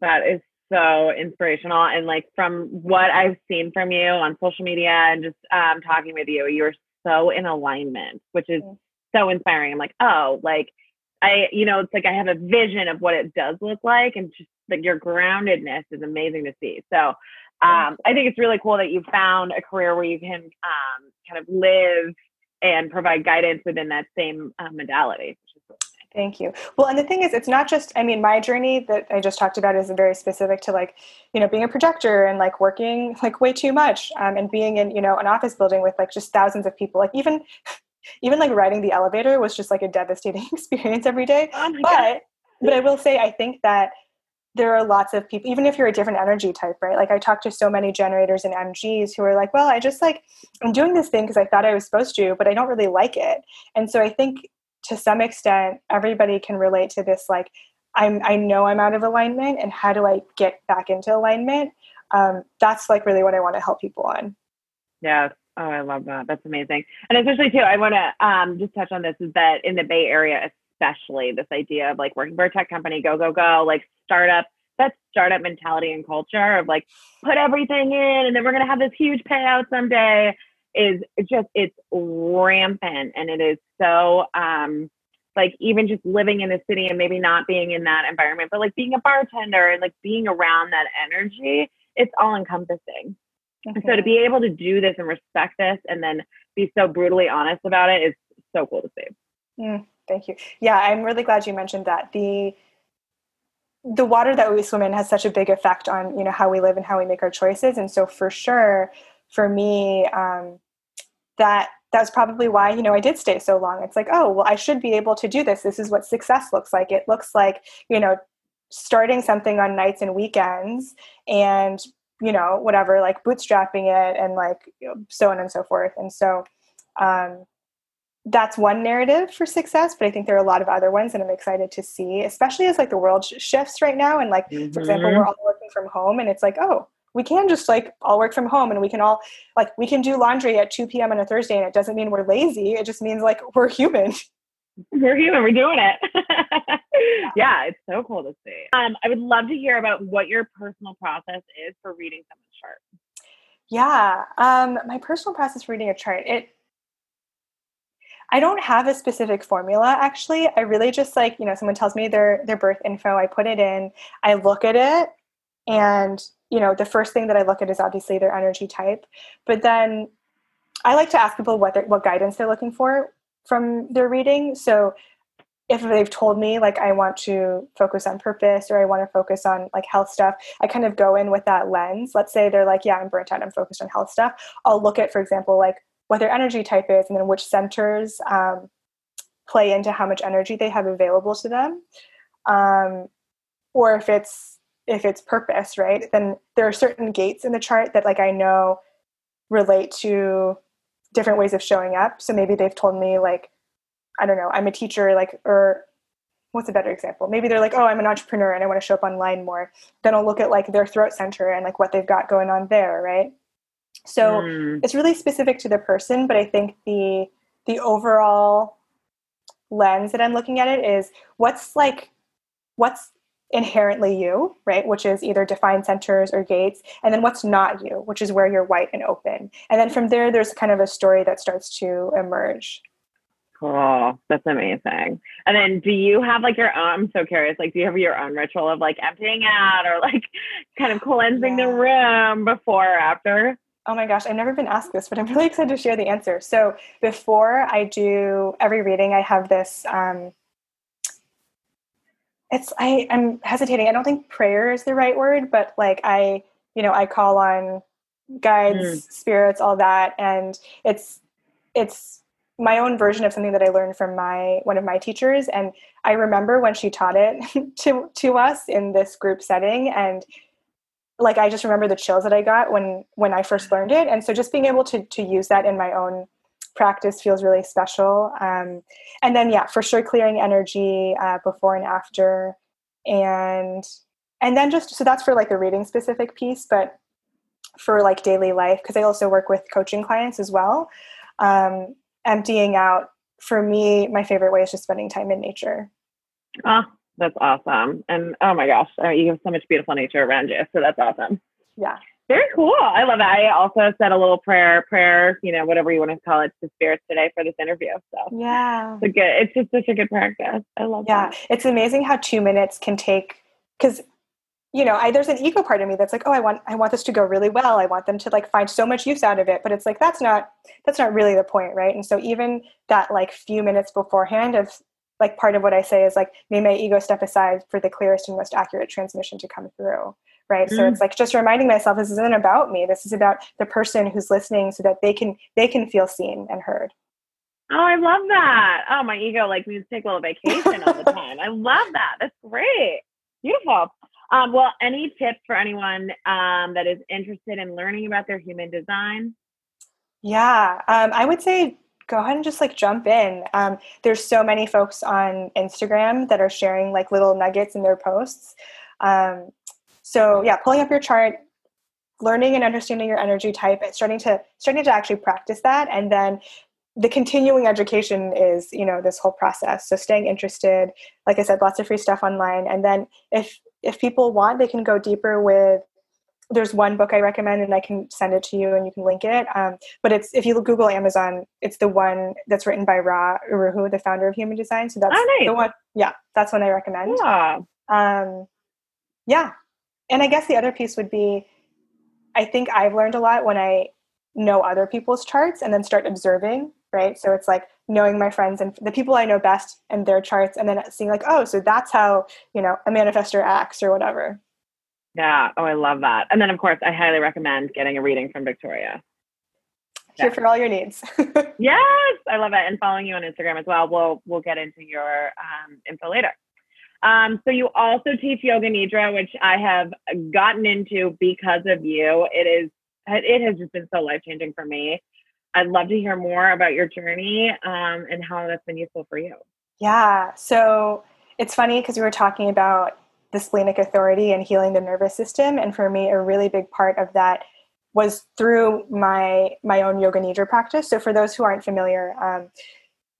That is so inspirational. And like from what I've seen from you on social media and just um, talking with you, you're so in alignment, which is so inspiring. I'm like, oh, like I, you know, it's like I have a vision of what it does look like, and just like your groundedness is amazing to see. So um, I think it's really cool that you found a career where you can um, kind of live and provide guidance within that same uh, modality. Thank you. Well, and the thing is, it's not just, I mean, my journey that I just talked about is very specific to like, you know, being a projector and like working like way too much um, and being in, you know, an office building with like just thousands of people. Like even, (laughs) even like riding the elevator was just like a devastating (laughs) experience every day. Oh but God. but I will say I think that there are lots of people, even if you're a different energy type, right? Like I talk to so many generators and MGs who are like, well, I just like I'm doing this thing because I thought I was supposed to, but I don't really like it. And so I think to some extent everybody can relate to this like I'm I know I'm out of alignment and how do I get back into alignment? Um, that's like really what I want to help people on. yeah Oh, I love that. That's amazing. And especially too, I want to um, just touch on this is that in the Bay Area, especially this idea of like working for a tech company, go, go, go, like startup, that startup mentality and culture of like put everything in and then we're going to have this huge payout someday is just, it's rampant. And it is so, um, like even just living in the city and maybe not being in that environment, but like being a bartender and like being around that energy, it's all encompassing. And so to be able to do this and respect this and then be so brutally honest about it is so cool to see. Mm, thank you. Yeah, I'm really glad you mentioned that. The the water that we swim in has such a big effect on you know how we live and how we make our choices and so for sure for me um, that that's probably why you know i did stay so long. It's like oh well i should be able to do this. This is what success looks like. It looks like you know starting something on nights and weekends and you know whatever like bootstrapping it and like you know, so on and so forth. And so um, that's one narrative for success but i think there are a lot of other ones that i'm excited to see especially as like the world sh- shifts right now and like mm-hmm. for example we're all working from home and it's like oh we can just like all work from home and we can all like we can do laundry at 2 p.m on a thursday and it doesn't mean we're lazy it just means like we're human. (laughs) We're human we're doing it. (laughs) Yeah it's so cool to see. Um, i would love to hear about what your personal process is for reading someone's chart. Yeah um, my personal process for reading a chart it I don't have a specific formula actually. I really just like, you know, someone tells me their their birth info, I put it in, I look at it, and you know, the first thing that I look at is obviously their energy type. But then I like to ask people what what guidance they're looking for from their reading. So if they've told me like I want to focus on purpose or I want to focus on like health stuff, I kind of go in with that lens. Let's say they're like, yeah, I'm burnt out, I'm focused on health stuff. I'll look at, for example, like what their energy type is and then which centers um, play into how much energy they have available to them um, or if it's if it's purpose right? Then there are certain gates in the chart that like i know relate to different ways of showing up. So maybe they've told me like i don't know i'm a teacher like or what's a better example? Maybe they're like oh i'm an entrepreneur and i want to show up online more. Then i'll look at like their throat center and like what they've got going on there right? So mm. it's really specific to the person, but I think the the overall lens that I'm looking at it is what's like what's inherently you, right? Which is either defined centers or gates, and then what's not you, which is where you're white and open. And then from there there's kind of a story that starts to emerge. Cool. That's amazing. And then do you have like your own, I'm so curious, like do you have your own ritual of like emptying out or like (laughs) kind of cleansing yeah. the room before or after? Oh my gosh, I've never been asked this, but I'm really excited to share the answer. So before I do every reading, I have this. Um, it's I I'm hesitating. I don't think prayer is the right word, but like I you know I call on guides, mm. spirits, all that, and it's it's my own version of something that I learned from my one of my teachers, and I remember when she taught it (laughs) to to us in this group setting, and like I just remember the chills that I got when when I first learned it, and so just being able to to use that in my own practice feels really special. Um, and then yeah, for sure, clearing energy uh, before and after, and and then just so that's for like the reading specific piece, but for like daily life because I also work with coaching clients as well. Um, emptying out for me, my favorite way is just spending time in nature. Oh, that's awesome. And oh my gosh, you have so much beautiful nature around you. So that's awesome. Yeah. Very cool. I love it. I also said a little prayer, prayer, you know, whatever you want to call it, to spirits today for this interview. So yeah, it's good. It's just such a good practice. I love. That. Yeah, that. it's amazing how two minutes can take because you know I, there's an ego part of me that's like oh i want i want this to go really well i want them to like find so much use out of it but it's like that's not that's not really the point right and so even that like few minutes beforehand of like part of what I say is like may my ego step aside for the clearest and most accurate transmission to come through. Right. Mm. So it's like just reminding myself this isn't about me. This is about the person who's listening so that they can they can feel seen and heard. Oh, I love that. Oh, my ego like needs to take a little vacation all the (laughs) time. I love that. That's great. Beautiful. Um, well, any tips for anyone um, that is interested in learning about their human design? Yeah, um, I would say go ahead and just like jump in. Um, there's so many folks on Instagram that are sharing like little nuggets in their posts. Um, so yeah, pulling up your chart, learning and understanding your energy type, and starting to starting to actually practice that, and then the continuing education is you know this whole process. So staying interested like i said lots of free stuff online. And then if if people want they can go deeper with there's one book i recommend and i can send it to you and you can link it. Um, but it's if you google amazon it's the one that's written by ra uru the founder of human design. So that's oh, nice. the one yeah that's one i recommend. Yeah. Um, yeah and i guess the other piece would be i think i've learned a lot when i know other people's charts and then start observing right? So it's like knowing my friends and the people I know best and their charts, and then seeing like, oh, so that's how you know a manifestor acts or whatever. Yeah. Oh, I love that. And then of course, I highly recommend getting a reading from Victoria. Here yeah. for all your needs. (laughs) yes, I love it, and following you on Instagram as well. We'll we'll get into your um, info later. Um, so you also teach yoga nidra, which I have gotten into because of you. It is it has just been so life changing for me. I'd love to hear more about your journey um, and how that's been useful for you. Yeah. So it's funny because we were talking about the splenic authority and healing the nervous system. And for me, a really big part of that was through my my own yoga nidra practice. So for those who aren't familiar, um,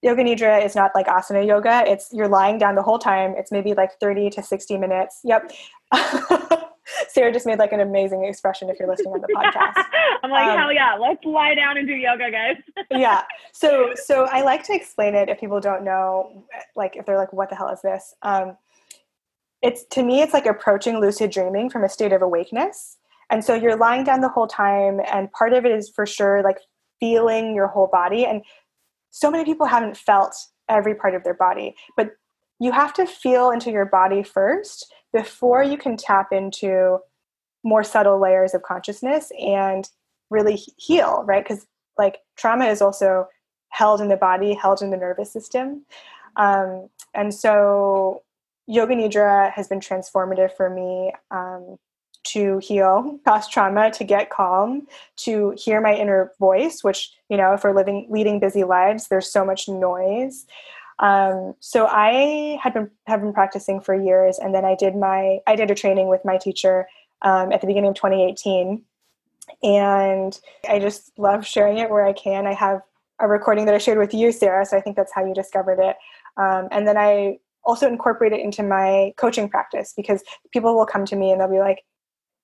yoga nidra is not like asana yoga. It's you're lying down the whole time. It's maybe like 30 to 60 minutes. Yep. (laughs) Sarah just made like an amazing expression if you're listening on the (laughs) podcast. I'm like, um, hell yeah, let's lie down and do yoga, guys. (laughs) yeah. So so I like to explain it if people don't know, like if they're like, what the hell is this? Um, it's to me, it's like approaching lucid dreaming from a state of awakeness. And so you're lying down the whole time, and part of it is for sure like feeling your whole body. And so many people haven't felt every part of their body, but you have to feel into your body first before you can tap into more subtle layers of consciousness and really heal, right? Because like trauma is also held in the body, held in the nervous system. Um, and so Yoga Nidra has been transformative for me um, to heal past trauma, to get calm, to hear my inner voice, which, you know, if we're living, leading busy lives, there's so much noise. Um, so I had been have been practicing for years, and then I did my I did a training with my teacher um, at the beginning of 2018, and I just love sharing it where I can. I have a recording that I shared with you, Sarah, so I think that's how you discovered it. Um, and then I also incorporate it into my coaching practice because people will come to me and they'll be like,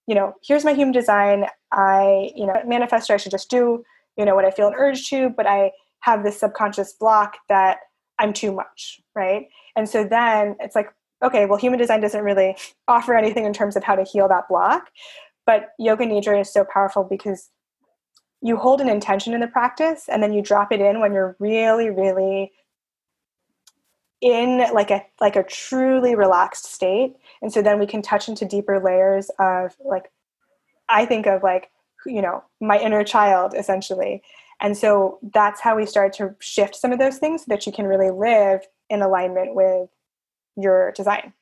you know, here's my human design. I, you know, manifestor, I should just do, you know, what I feel an urge to, but I have this subconscious block that I'm too much, right? And so then it's like, okay, well, human design doesn't really offer anything in terms of how to heal that block. But yoga nidra is so powerful because you hold an intention in the practice and then you drop it in when you're really, really in like a like a truly relaxed state. And so then we can touch into deeper layers of like I think of like, you know, my inner child essentially. And so that's how we start to shift some of those things so that you can really live in alignment with your design.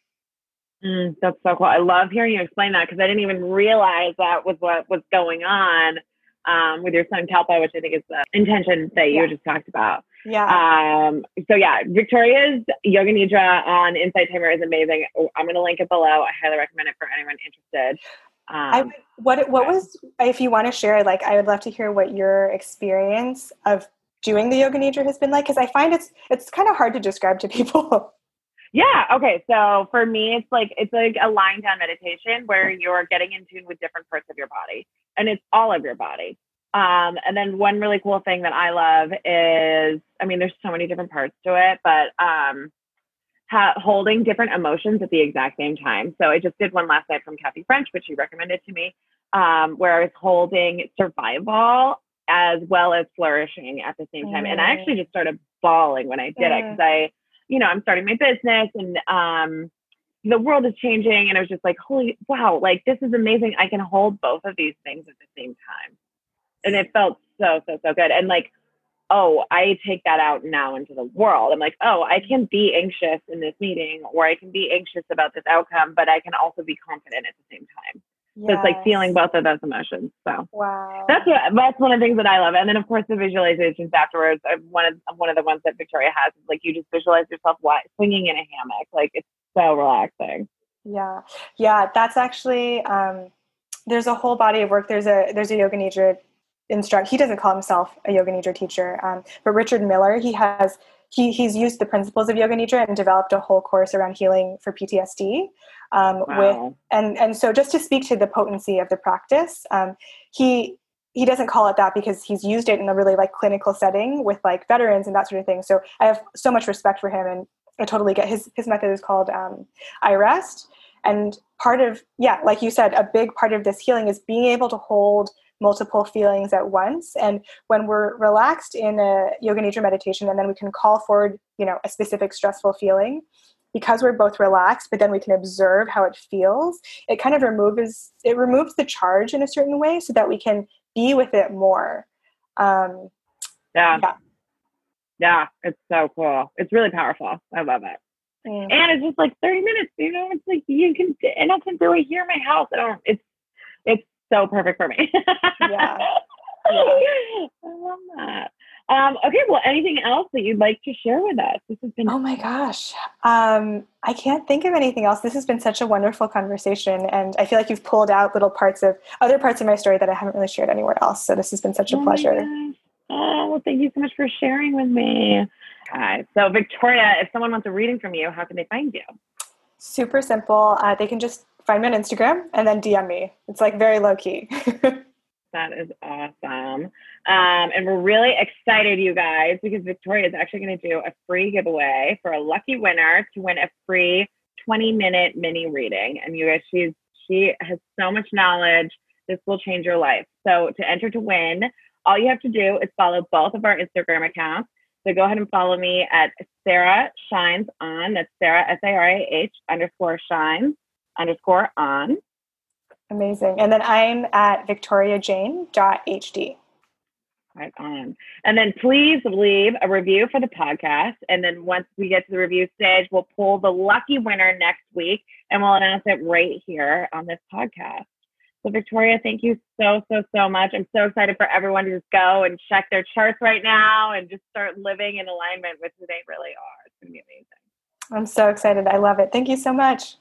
Mm, that's so cool. I love hearing you explain that because I didn't even realize that was what was going on um, with your Sankalpa, which I think is the intention that you yeah. just talked about. Yeah. Um, so yeah, Victoria's Yoga Nidra on Insight Timer is amazing. I'm going to link it below. I highly recommend it for anyone interested. Um, I, what what was if you want to share? Like, I would love to hear what your experience of doing the yoga nidra has been like, because I find it's it's kind of hard to describe to (laughs) people. Yeah. Okay. So for me, it's like it's like a lying down meditation where you're getting in tune with different parts of your body, and it's all of your body. Um, and then one really cool thing that I love is, I mean, there's so many different parts to it, but um, ha- holding different emotions at the exact same time. So I just did one last night from Kathy French, which she recommended to me, um, where I was holding survival as well as flourishing at the same time. And I actually just started bawling when I did it because I, you know, I'm starting my business and um, the world is changing. And I was just like, holy wow, like this is amazing. I can hold both of these things at the same time. And it felt so, so, so good. And like oh, I take that out now into the world. I'm like, oh, I can be anxious in this meeting or I can be anxious about this outcome, but I can also be confident at the same time. Yes. So it's like feeling both of those emotions. So wow, that's what that's one of the things that I love. And then of course the visualizations afterwards. I'm one of one of the ones that Victoria has is like you just visualize yourself swinging in a hammock. Like it's so relaxing. Yeah, yeah, that's actually. Um, there's a whole body of work. There's a there's a yoga nidra instruct. He doesn't call himself a yoga nidra teacher, um, but Richard Miller. He has he he's used the principles of yoga nidra and developed a whole course around healing for PTSD. Um, wow. With and and so just to speak to the potency of the practice, um, he he doesn't call it that because he's used it in a really like clinical setting with like veterans and that sort of thing. So I have so much respect for him and I totally get his his method is called um, iRest, And part of yeah, like you said, a big part of this healing is being able to hold multiple feelings at once. And when we're relaxed in a yoga nidra meditation, and then we can call forward, you know, a specific stressful feeling, because we're both relaxed, but then we can observe how it feels. It kind of removes it removes the charge in a certain way, so that we can be with it more. Um, yeah. yeah. Yeah, it's so cool. It's really powerful. I love it. Mm. And it's just like 30 minutes, you know, it's like you can and I can do it here in my house. I don't it's it's so perfect for me. (laughs) yeah. I love that. Um, okay, well, anything else that you'd like to share with us? This has been. Oh my gosh, um, I can't think of anything else. This has been such a wonderful conversation, and I feel like you've pulled out little parts of other parts of my story that I haven't really shared anywhere else. So this has been such a oh pleasure. Oh well, thank you so much for sharing with me. Okay, so Victoria, if someone wants a reading from you, how can they find you? Super simple. Uh, they can just find me on Instagram and then DM me. It's like very low key. (laughs) that is awesome. Um, and we're really excited, you guys, because Victoria is actually going to do a free giveaway for a lucky winner to win a free 20 minute mini reading. And you guys, she's she has so much knowledge. This will change your life. So to enter to win, all you have to do is follow both of our Instagram accounts. So go ahead and follow me at Sarah Shines On. That's Sarah S A R A H underscore Shines underscore on. Amazing. And then I'm at victoriajane.hd. Right on. And then please leave a review for the podcast. And then once we get to the review stage, we'll pull the lucky winner next week and we'll announce it right here on this podcast. So, Victoria, thank you so, so, so much. I'm so excited for everyone to just go and check their charts right now and just start living in alignment with who they really are. It's going to be amazing. I'm so excited. I love it. Thank you so much.